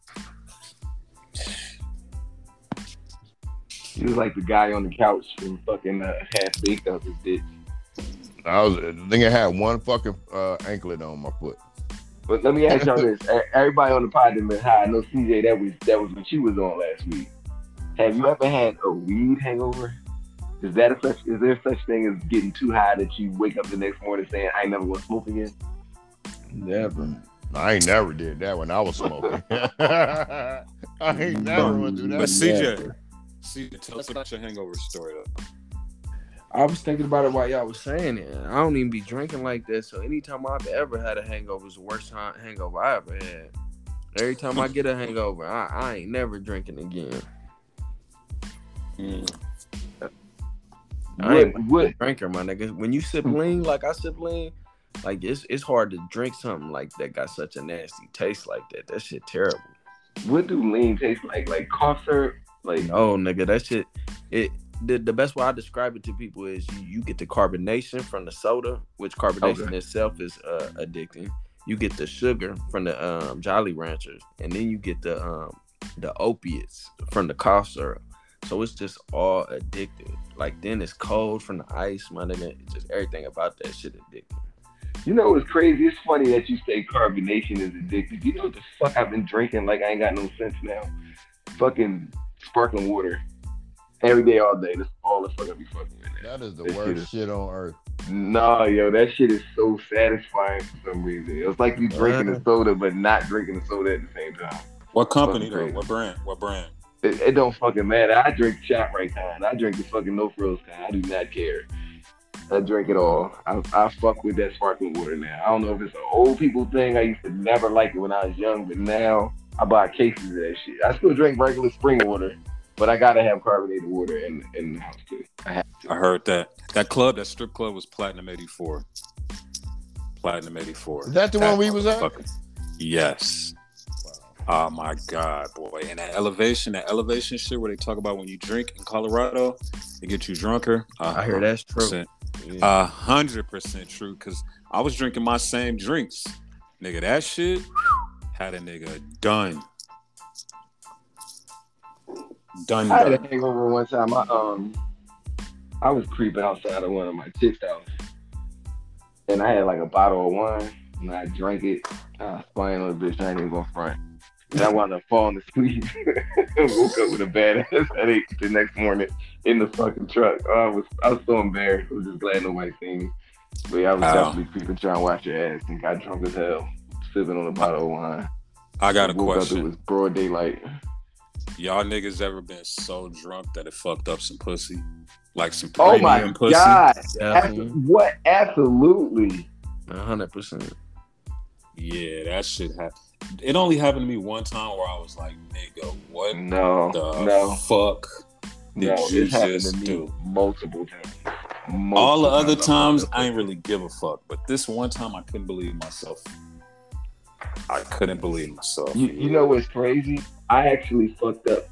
He was like the guy on the couch from fucking uh, half baked up his dick. I was, I think I had one fucking uh, anklet on my foot. But let me ask y'all this: Everybody on the pod that been high. I know CJ. That was that was what she was on last week. Have you ever had a weed hangover? Is that a such? Is there such thing as getting too high that you wake up the next morning saying, "I ain't never gonna smoke again"? Never. I ain't never did that when I was smoking. I ain't never gonna do that. But that. CJ, CJ, tell us about your hangover story though. I was thinking about it while y'all was saying it. I don't even be drinking like that. So anytime I've ever had a hangover is the worst time hangover I ever had. Every time I get a hangover, I, I ain't never drinking again. Mm. I ain't What? What? a drinker, my nigga. When you sip lean like I sip lean, like it's it's hard to drink something like that got such a nasty taste like that. That shit terrible. What do lean taste like? Like cough syrup? Like No, nigga, that shit. It the, the best way I describe it to people is you, you get the carbonation from the soda, which carbonation Okay. itself is uh, addicting. You get the sugar from the um, Jolly Ranchers, and then you get the um, the opiates from the cough syrup. So it's just all addictive. Like then it's cold from the ice, my nigga. It's just everything about that shit addictive. You know what's crazy? It's funny that you say carbonation is addictive. You know what the fuck I've been drinking like I ain't got no sense now? Fucking sparkling water. Every day, all day. That's all the fuck I be fucking with. That is the That shit worst is- shit on earth. Nah, yo, that shit is so satisfying for some reason. It's like you drinking a soda but not drinking the soda at the same time. What company Fucking though? What brand? What brand? It, it don't fucking matter. I drink ShopRite kind. I drink the fucking no frills kind. I do not care. I drink it all. I, I fuck with that sparkling water now. I don't know if it's an old people thing. I used to never like it when I was young, but now I buy cases of that shit. I still drink regular spring water, but I gotta have carbonated water in in the house too. I have to. I heard that. That club, that strip club was Platinum 84. Platinum 84. Is that the one we was at? motherfucker- Yes. Oh my God, boy. And that elevation, that elevation shit where they talk about when you drink in Colorado, it gets you drunker. I hear that's true. A hundred percent true. Cause I was drinking my same drinks. Nigga, that shit had a nigga done. Done, I had a hangover one time. I um, I was creeping outside of one of my chick's house, and I had like a bottle of wine, and I drank it. I was playing on the bitch. I ain't even gonna front. And I wound up falling asleep. and woke up with a bad ass headache the next morning in the fucking truck. Oh, I was I was so embarrassed. I was just glad nobody seen me. But yeah, I was definitely creeping, trying to watch your ass, and got drunk as hell, sipping on a bottle of wine. I got a woke Up, it was broad daylight. Y'all niggas ever been so drunk that it fucked up some pussy? Like some Oh my pussy? god! Definitely. Abso- what? Absolutely. Hundred percent. Yeah, that shit happened. It only happened to me one time where I was like, nigga, what No, the no, fuck did no. you happened just to me do? multiple times. All the other I times, I up. ain't really give a fuck. But this one time, I couldn't believe myself. I couldn't believe myself. You, you know what's crazy? I actually fucked up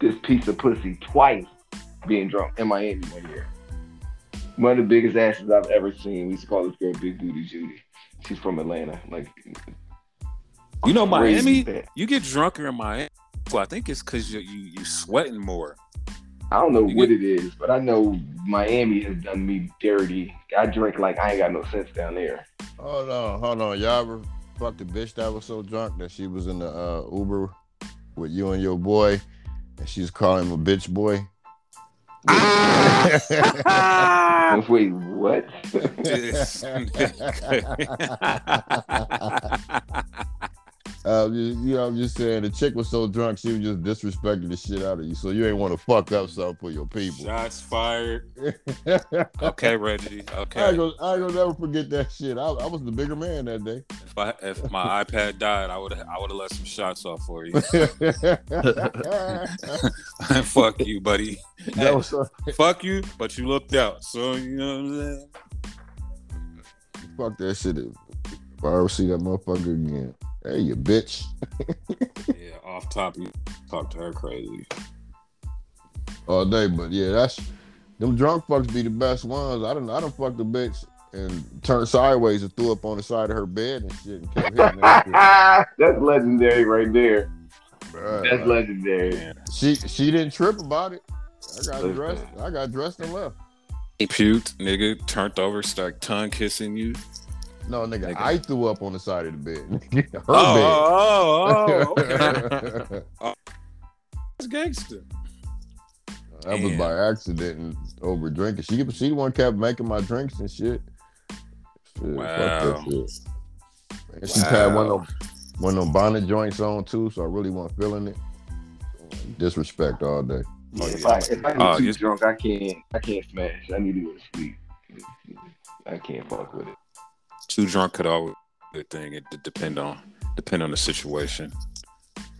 this piece of pussy twice being drunk in Miami one year. One of the biggest asses I've ever seen. We used to call this girl Big Booty Judy. She's from Atlanta. Like, You know, Miami, fat. you get drunker in Miami. Well, I think it's because you, you you sweating more. I don't know You what get- it is, but I know Miami has done me dirty. I drink like I ain't got no sense down there. Hold on, hold on. Y'all ever fucked the bitch that was so drunk that she was in the uh, Uber with you and your boy, and she's calling him a bitch boy? Wait, what? This Uh, you, you know, I'm just saying the chick was so drunk she was just disrespecting the shit out of you. So you ain't want to fuck up something for your people. Shots fired. I Okay, Reggie. ain't Okay. gonna, I ain't gonna never forget that shit. I, I was the bigger man that day. If I if my iPad died, I would I would have let some shots off for you. Fuck you, buddy. was so, Fuck you, but you looked out. So you know what I'm saying. fuck that shit. If I ever see that motherfucker again, hey, you bitch. Yeah, off top, you talk to her crazy. all day. But yeah, that's them drunk fucks be the best ones. I don't I don't fuck the bitch and turned sideways and threw up on the side of her bed and shit and kept hitting. That's legendary right there. Bruh, That's legendary. Man. she she didn't trip about it. I got Listen. dressed. I got dressed and left. He puked, nigga, turned over, started tongue kissing you. No, nigga, Nigga. I threw up on the side of the bed. her oh, oh, oh, okay. bed. Oh, that's gangster. that was by accident and over drinking. She she the one kept making my drinks and shit. Shit, fuck that Wow. shit. And she had one of them one of them bonnet joints on too, so I really wasn't feeling it. Disrespect all day. Oh, if. I if I get Oh, too drunk, I can't I can't smash. I need to go to sleep. I can't fuck with it. Too drunk could always be a good thing. It depend on depend on the situation.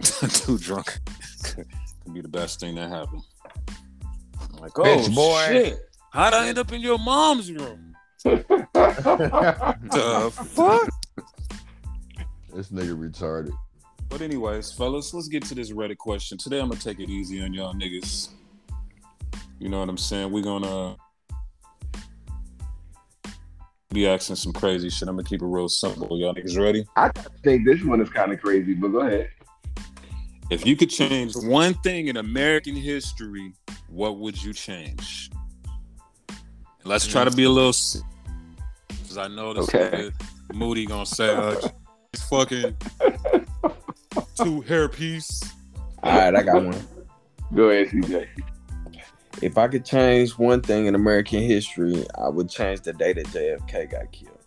Too drunk could be the best thing that happened. I'm like, oh Bitch, boy. shit, how'd I end up in your mom's room? The fuck? This nigga retarded. But anyways, fellas, let's get to this Reddit question. Today I'm gonna take it easy on y'all niggas. You know what I'm saying? We're gonna be asking some crazy shit. I'm gonna keep it real simple. Y'all niggas ready? I think this one is kind of crazy, but go ahead. If you could change one thing in American history, what would you change? Let's try to be a little, because I know this Okay. Moody gonna say, uh, fucking two hairpiece. All right, I got one. Go ahead, CJ. If I could change one thing in American history, I would change the day that JFK got killed.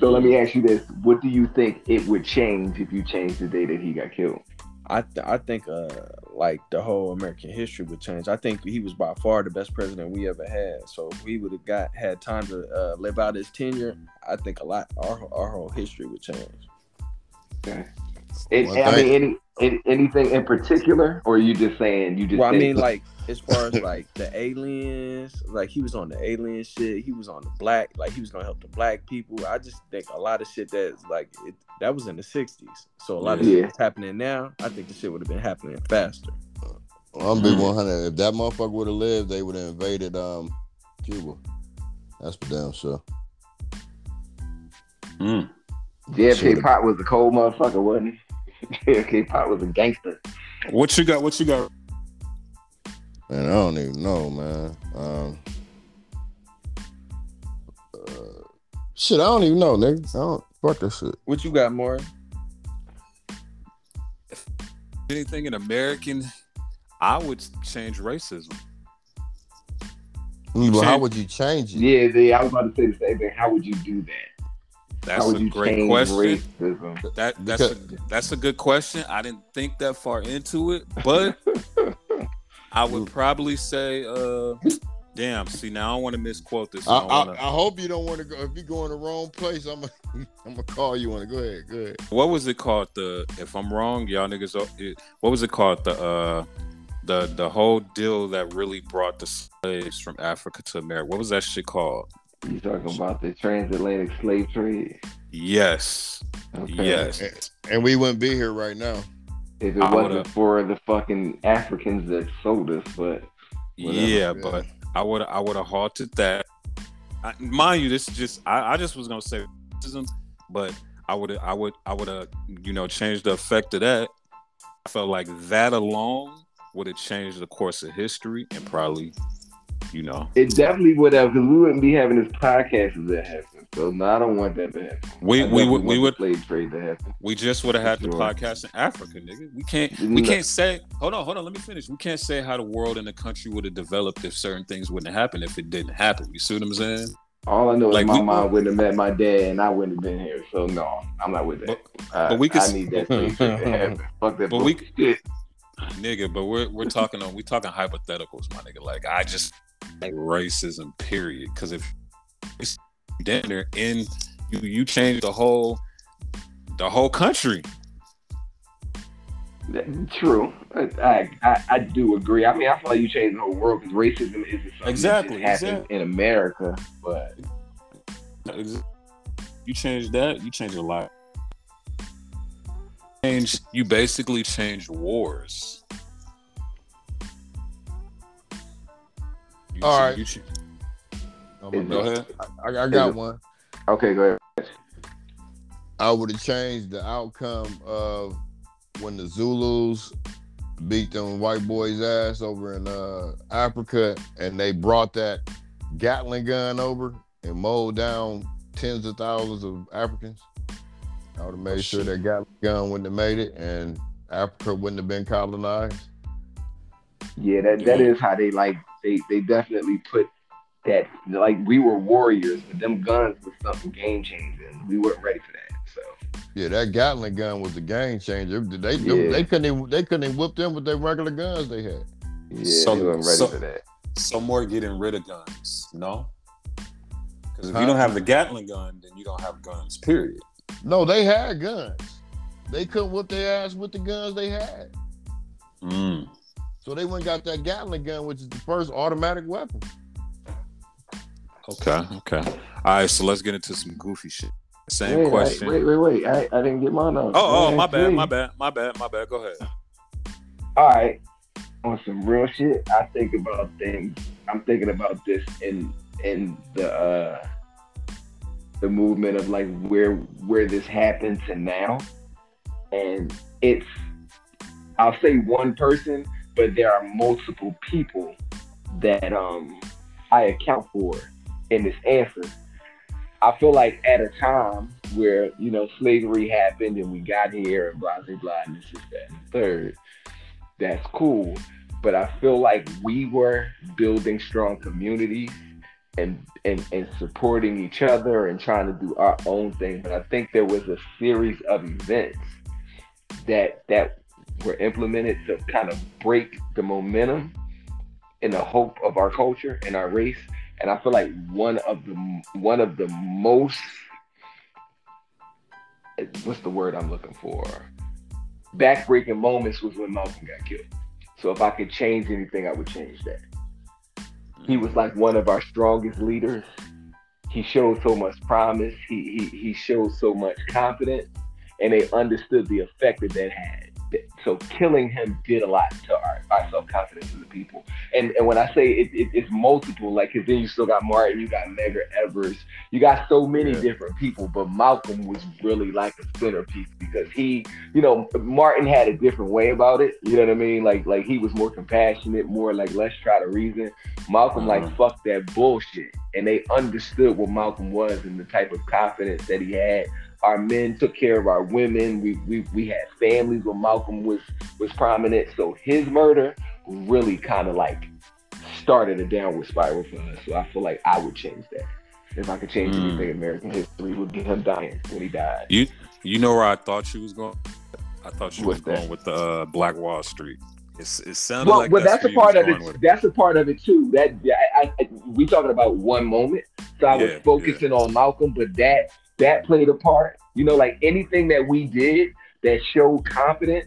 So let me ask you this: What do you think it would change if you changed the day that he got killed? I th- I think uh like the whole American history would change. I think he was by far the best president we ever had. So if we would have got had time to uh, live out his tenure, I think a lot our our whole history would change. Okay. It, Well, I mean, any, any anything in particular, or are you just saying you just? Well, I mean, like as far as like the aliens, like he was on the alien shit. He was on the black, like he was gonna help the black people. I just think a lot of shit that's like it, that was in the '60s. So a lot of Yeah. shit that's happening now, I think the shit would have been happening faster. I'm big Mm. 100. If that motherfucker would have lived, they would have invaded um Cuba. That's for damn sure. Mm. JFK Should've- Pot was a cold motherfucker, wasn't he? JFK Pot was a gangster. What you got? What you got? Man, I don't even know, man. Um, uh, shit, I don't even know, nigga. I don't fuck that shit. What you got, more? Anything in American? I would change racism. Mm, But how would you change it? Yeah, they, I was about to say the same thing. How would you do that? That's a great question. racism? That that's a, that's a good question. I didn't think that far into it, but I would probably say, uh, damn. See, now I don't want to misquote this. I, I I, wanna- I hope you don't want to go. If you go in the wrong place, I'm gonna I'm gonna call you on it. Go ahead, go ahead. what was it called? The if I'm wrong, y'all niggas. oh, What was it called? The uh, the the whole deal that really brought the slaves from Africa to America. What was that shit called? You talking about the transatlantic slave trade? Yes, Okay. yes. And we wouldn't be here right now. If it I wasn't would've- for the fucking Africans that sold us, but Whatever. Yeah, Yeah. but I would I would have halted that. I, mind you, this is just I, I just was gonna say racism, but I would I would I would have you know changed the effect of that. I felt like that alone would have changed the course of history and probably you know it definitely would have because we wouldn't be having this podcast if that happened. So no, I don't want that to happen. We we would we would slave trade to happen. we just would have had the podcast in Africa, nigga. We can't we No. can't say hold on, hold on, let me finish. We can't say how the world and the country would have developed if certain things wouldn't happen if it didn't happen. You see what I'm saying? All I know Like, is my we- mom wouldn't have met my dad, and I wouldn't have been here. So no, I'm not with that. But, I, but we could- I need that trade to happen. Fuck that But we- bullshit. nigga, but we're we're talking on we talking hypotheticals, my nigga. Like I just like racism, period. Because if it's dinner in you you change the whole the whole country. True. I, I I do agree. I mean, I feel like you change the whole world because racism isn't something Exactly, that exactly. in America. But You change that, you change a lot. Change you basically change wars. You All ch- right. you ch- Oh, my go ahead. I, I got one. okay, go ahead. I would have changed the outcome of when the Zulus beat them white boys' ass over in uh, Africa, and they brought that Gatling gun over and mowed down tens of thousands of Africans. I would have made Oh, sure shit. that Gatling gun wouldn't have made it, and Africa wouldn't have been colonized. Yeah, that that is how they like. They they definitely put that like we were warriors, but them guns was something game changing. We weren't ready for that. So Yeah, that Gatling gun was a game changer. They Yeah. they couldn't even, they couldn't even whip them with their regular guns they had. yeah, So- they weren't ready so- for that. some more getting rid of guns. No, because if Huh? you don't have the Gatling gun, then you don't have guns. Period. No, they had guns. They couldn't whip their ass with the guns they had. Mm. So they went and got that Gatling gun, which is the first automatic weapon. Okay. Okay. All right. So let's get into some goofy shit. Same Wait, I- question. wait, wait, wait. I, I didn't get mine on. Oh, oh, my bad, my bad, my bad, my bad. Go ahead. All right. On some real shit, I think about things. I'm thinking about this in in the uh the movement of like where where this happened to now. And it's I'll say one person, but there are multiple people that um I account for in this answer. I feel like at a time where, you know, slavery happened and we got here and blah blah blah and this is that and third that's cool. But I feel like we were building strong communities and, and and supporting each other and trying to do our own thing. But I think there was a series of events that that were implemented to kind of break the momentum in the hope of our culture and our race. And I feel like one of the one of the most what's the word I'm looking for? Backbreaking moments was when Malcolm got killed. So if I could change anything, I would change that. He was like one of our strongest leaders. He showed so much promise. He he, he showed so much confidence, and they understood the effect that that had. So killing him did a lot to our, our self confidence in the people. And and when I say it, it, it's multiple, like 'cause then you still got Martin, you got Medgar Evers, you got so many Yeah. different people. But Malcolm was really like a centerpiece because he, you know, Martin had a different way about it. You know what I mean? Like like he was more compassionate, more like let's try to reason. Malcolm like Mhm. fuck that bullshit, and they understood what Malcolm was and the type of confidence that he had. Our men took care of our women. We we, we had families where Malcolm was was prominent. So his murder really kind of like started a downward spiral for us. So I feel like I would change that. If I could change Mm. anything in American history, would be him dying when he died. You you know where I thought she was going? I thought she What's was that? going with the uh, Black Wall Street. It's, it sounded Well, like but that's, where a part of it. That's a part of it too. That yeah, I, I, we talking about one moment, so I was Yeah, focusing on Malcolm, but that that played a part. You know, like anything that we did that showed confidence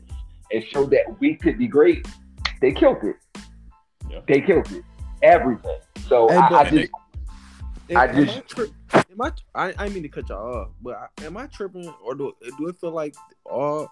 and showed that we could be great, they killed it. Yeah. They killed it. Everything. So Hey, I, I just Am, I am just- I, tri- am I, I I mean to cut y'all off, but I, am I tripping or do do it feel like all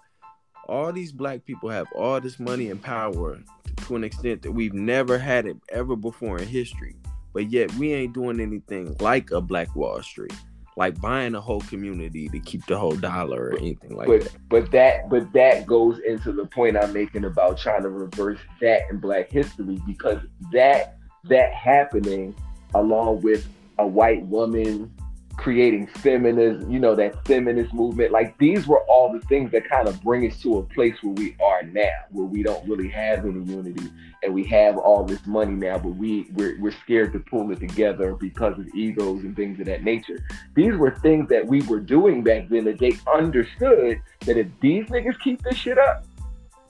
all these black people have all this money and power to an extent that we've never had it ever before in history, but yet we ain't doing anything like a Black Wall Street, like buying a whole community to keep the whole dollar or anything like but that. but that but that goes into the point I'm making about trying to reverse that in Black history because that that happening along with a white woman creating feminism, you know, that feminist movement. Like these were all the things that kind of bring us to a place where we are now, where we don't really have any unity and we have all this money now, but we we're, we're scared to pull it together because of egos and things of that nature. These were things that we were doing back then that they understood that if these niggas keep this shit up,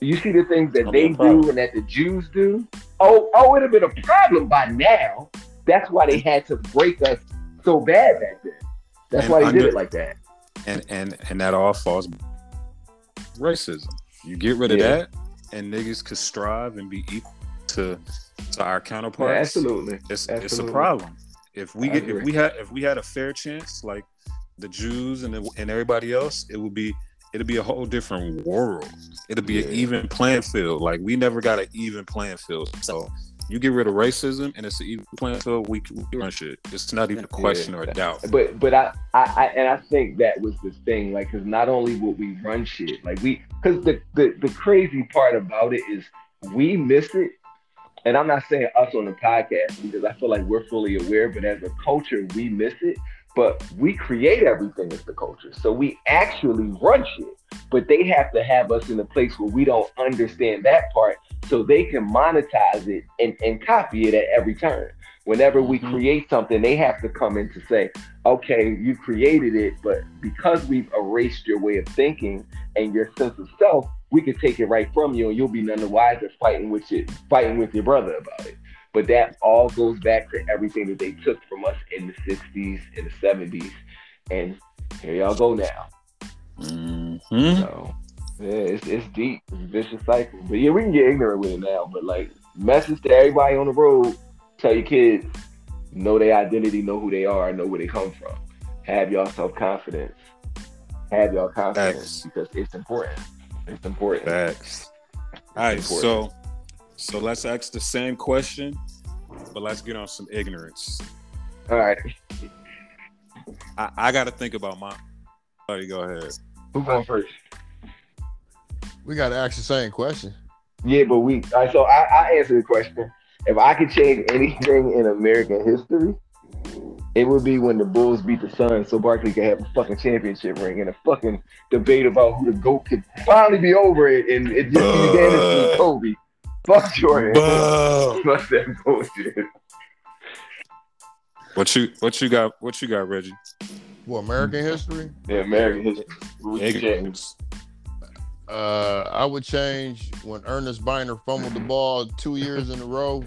you see the things that they be a problem. do and that the Jews do. Oh, oh, it'd have been a problem by now. That's why they had to break us so bad back then. That's And why they under- did it like that. and and and that all falls racism. You get rid of Yeah. that, and niggas could strive and be equal to to our Yeah, counterparts. absolutely. it's it's a problem. If we get if we had if we had a fair chance, like the Jews and the, and everybody else, it would be it'd be a whole different world. It'd be an even playing field. Like we never got an even playing field. So you get rid of racism, and it's an even playing field. We can run shit. It's not even a question or a doubt. But but I, I I and I think that was the thing, like, because not only would we run shit, like we, because the, the the crazy part about it is we miss it, and I'm not saying us on the podcast because I feel like we're fully aware, but as a culture, we miss it. But we create everything as the culture, so we actually run shit. But they have to have us in a place where we don't understand that part, so they can monetize it and, and copy it at every turn. Whenever we Mhm. create something, they have to come in to say, okay, you created it, but because we've erased your way of thinking and your sense of self, we can take it right from you, and you'll be none the wiser fighting with it, fighting with your brother about it. But that all goes back to everything that they took from us in the '60s and the '70s, and here y'all go now. Mhm. So yeah, it's it's deep, it's a vicious cycle. But yeah, we can get ignorant with it now. But like, message to everybody on the road: tell your kids, know their identity, know who they are, know where they come from. Have y'all self confidence. Have y'all confidence Facts. because it's important. It's important. Facts. All right, important. so so let's ask the same question, but let's get on some ignorance. All right, I, I got to think about my. Buddy, go ahead. who going first? We got to ask the same question. Yeah, but we. All right, so I, I answer the question. If I could change anything in American history, it would be when the Bulls beat the Suns, so Barkley could have a fucking championship ring and a fucking debate about who the goat could finally be over it, and it just be unanimous with Kobe. Fuck Jordan. Fuck that bullshit. What you what you got? What you got, Reggie? What American history? Yeah, American history. Rules change. Ignorance. Uh, I would change when Earnest Byner fumbled the ball two years in a row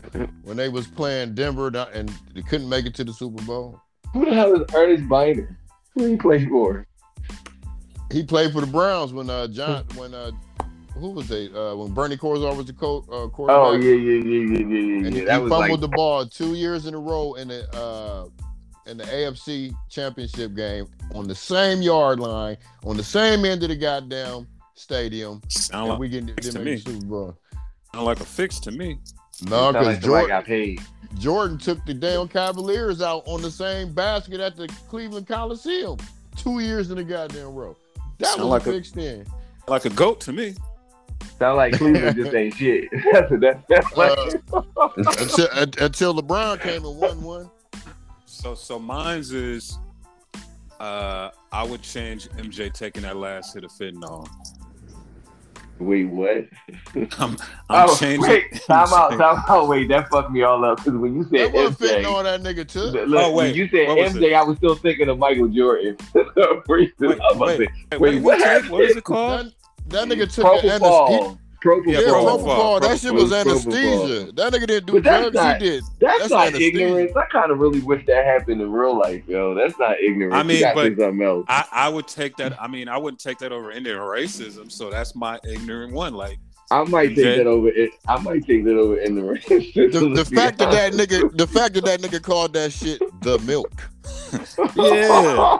when they was playing Denver and they couldn't make it to the Super Bowl. Who the hell is Earnest Byner? Who he play for? He played for the Browns when uh John when uh who was they uh when Bernie Kosar was the coach uh, quarterback. Oh yeah, yeah, yeah, yeah, yeah, yeah. and yeah. he, That he fumbled like the ball two years in a row in the uh in the AFC Championship game on the same yard line on the same end of the goddamn stadium, Sound and like, we didn't, to me. make the Super Bowl. sound like a fix to me. No, because like Jordan, got paid. Jordan took the damn Cavaliers out on the same basket at the Cleveland Coliseum two years in a goddamn row. That Sound was like a a- fixed in. Like a goat to me. Sound like Cleveland just ain't shit. that's that's, that's like, until, until LeBron came and won one. So so mine's is uh I would change MJ taking that last hit of fentanyl. Wait, what? I'm I'm oh, changing. wait, time out, time out. Wait, that fucked me all up because when you That said wasn't fitting MJ, on that nigga took. look, Oh, wait, when you said what was MJ, I was still thinking of Michael Jordan. Wait, Wait, was wait, Wait, wait, what, what what is it called? That, that nigga took an anesthesia. propofol. Propofol. Yeah, Yeah, propofol. propofol, That shit was propofol. anesthesia. That nigga didn't do But that's drugs. not- he did. That's, That's not anesthesia. ignorance. I kind of really wish that happened in real life, yo. That's not ignorance. I mean, got but- something else. I, I would take that. I mean, I wouldn't take that over Indian racism. So that's my ignorant one. Like, I might take MJ? that over. It. I might take that over in the race. The, the fact that that nigga, the fact that that nigga called that shit the milk. yeah.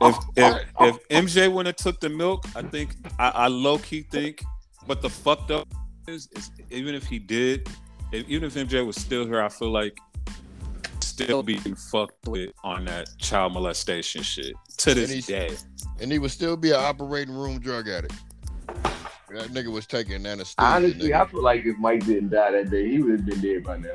if if if MJ wouldn't have took the milk, I think I, I low key think. But the fucked up is, is even if he did, if, even if MJ was still here, I feel like still being fucked with on that child molestation shit to this And he's- day. and he would still be an operating room drug addict. That nigga was taking anesthesia. Honestly, nigga. I feel like if Mike didn't die that day, he would have been dead by now.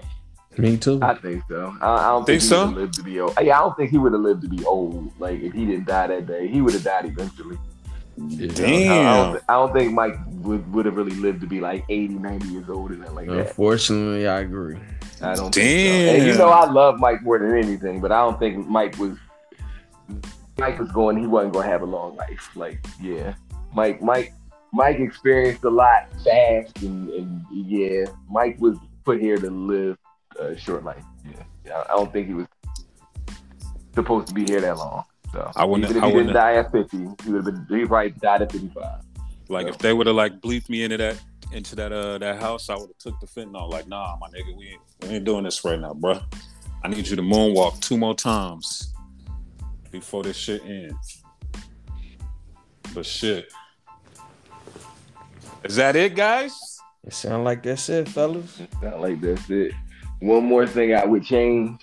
Me too. I think so. I, I don't Think think, so? would have lived to be old. Yeah, I don't think he would have lived to be old. Like if he didn't die that day, he would have died eventually. I, I, Damn. don't, I don't think Mike would, would have really lived to be like 80, 90 years old and that like that. Unfortunately, I agree. I don't think so. And you know I love Mike more than anything, but I don't think Mike was Mike was going he wasn't gonna have a long life. Like, yeah. Mike Mike Mike experienced a lot fast and, and yeah, Mike was put here to live a short life. Yeah. I don't think he was supposed to be here that long. So I wouldn't- even if I he didn't wouldn't- die at fifty, he would have been he probably died at fifty five. Like if they would have like bleeped me into that into that uh that house, I would have took the fentanyl. Like, nah, my nigga, we ain't, we ain't doing this right now, bro. I need you to moonwalk two more times before this shit ends. But shit. Is that it, guys? It sound like that's it, fellas. Not like that's it. One more thing I would change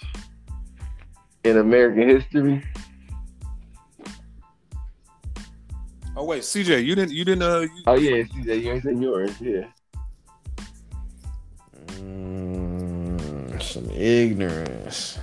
in American history. Oh wait, CJ, you didn't you didn't uh you, Oh yeah, see that you ain't saying yours, yeah. Mm, some ignorance.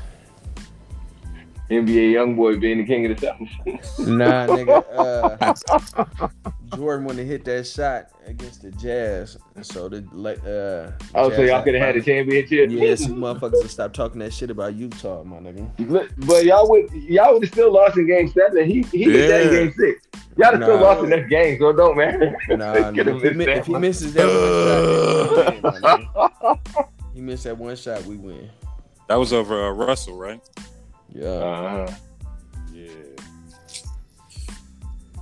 NBA YoungBoy being the king of the south. Nah, nigga. Uh, Jordan wouldn't hit that shot against the Jazz, so the like. Uh, oh, so y'all could have had a championship. Yeah, some motherfuckers to stop talking that shit about Utah, my nigga. Look, But y'all would y'all would have still lost in game seven. He he did that in game six. Y'all have still lost the next game, so it don't matter. Nah, if, he, missed that if he one. misses that one shot, we win, he missed that one shot, we win. that was over uh, Russell, right? Yeah. Uh-huh. Yeah.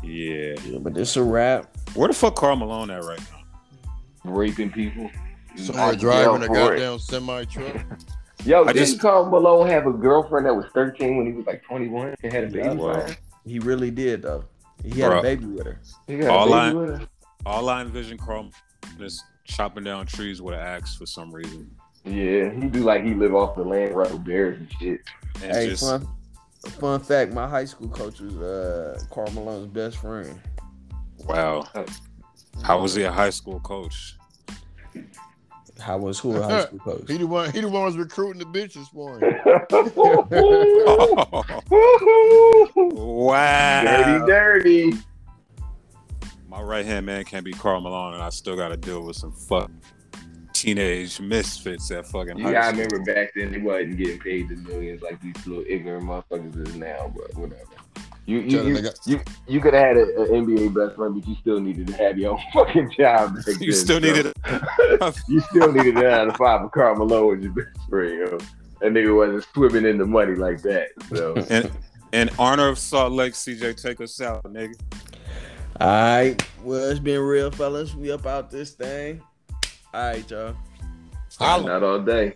Yeah. yeah, but it's a wrap. Where the fuck Karl Malone at right now? Raping people. Somewhere Not driving a jail for it. goddamn semi truck. Yo, I didn't just- Karl Malone have a girlfriend that was 13 when he was like 21 and had a baby Yeah, well. He really did though. He had Bruh. a baby with her. He got a All baby I- with her? All I envision Karl Malone is chopping down trees with an axe for some reason. Yeah, he do like he live off the land, right with bears and shit. And Hey, just fun, fun fact: my high school coach was uh, Karl Malone's best friend. wow. How was he a high school coach? How was who a high school coach? He the one. He the one was recruiting the bitches for him. wow. dirty, dirty. My right hand man can't be Karl Malone, and I still got to deal with some fuck teenage misfits at fucking You high remember back then they wasn't getting paid the millions like these little ignorant motherfuckers is now, but whatever. You you Tell you, you, you could have had an NBA best friend, but you still needed to have your own fucking job. back You then, still so. needed you still needed to have a five of Karl Malone as your best friend, yo. That nigga wasn't swimming in the money like that. So in, in honor of Salt Lake, CJ, take us out, nigga. All right, well, it's been real, fellas. We up out this thing. All right, y'all. Holla. not all day.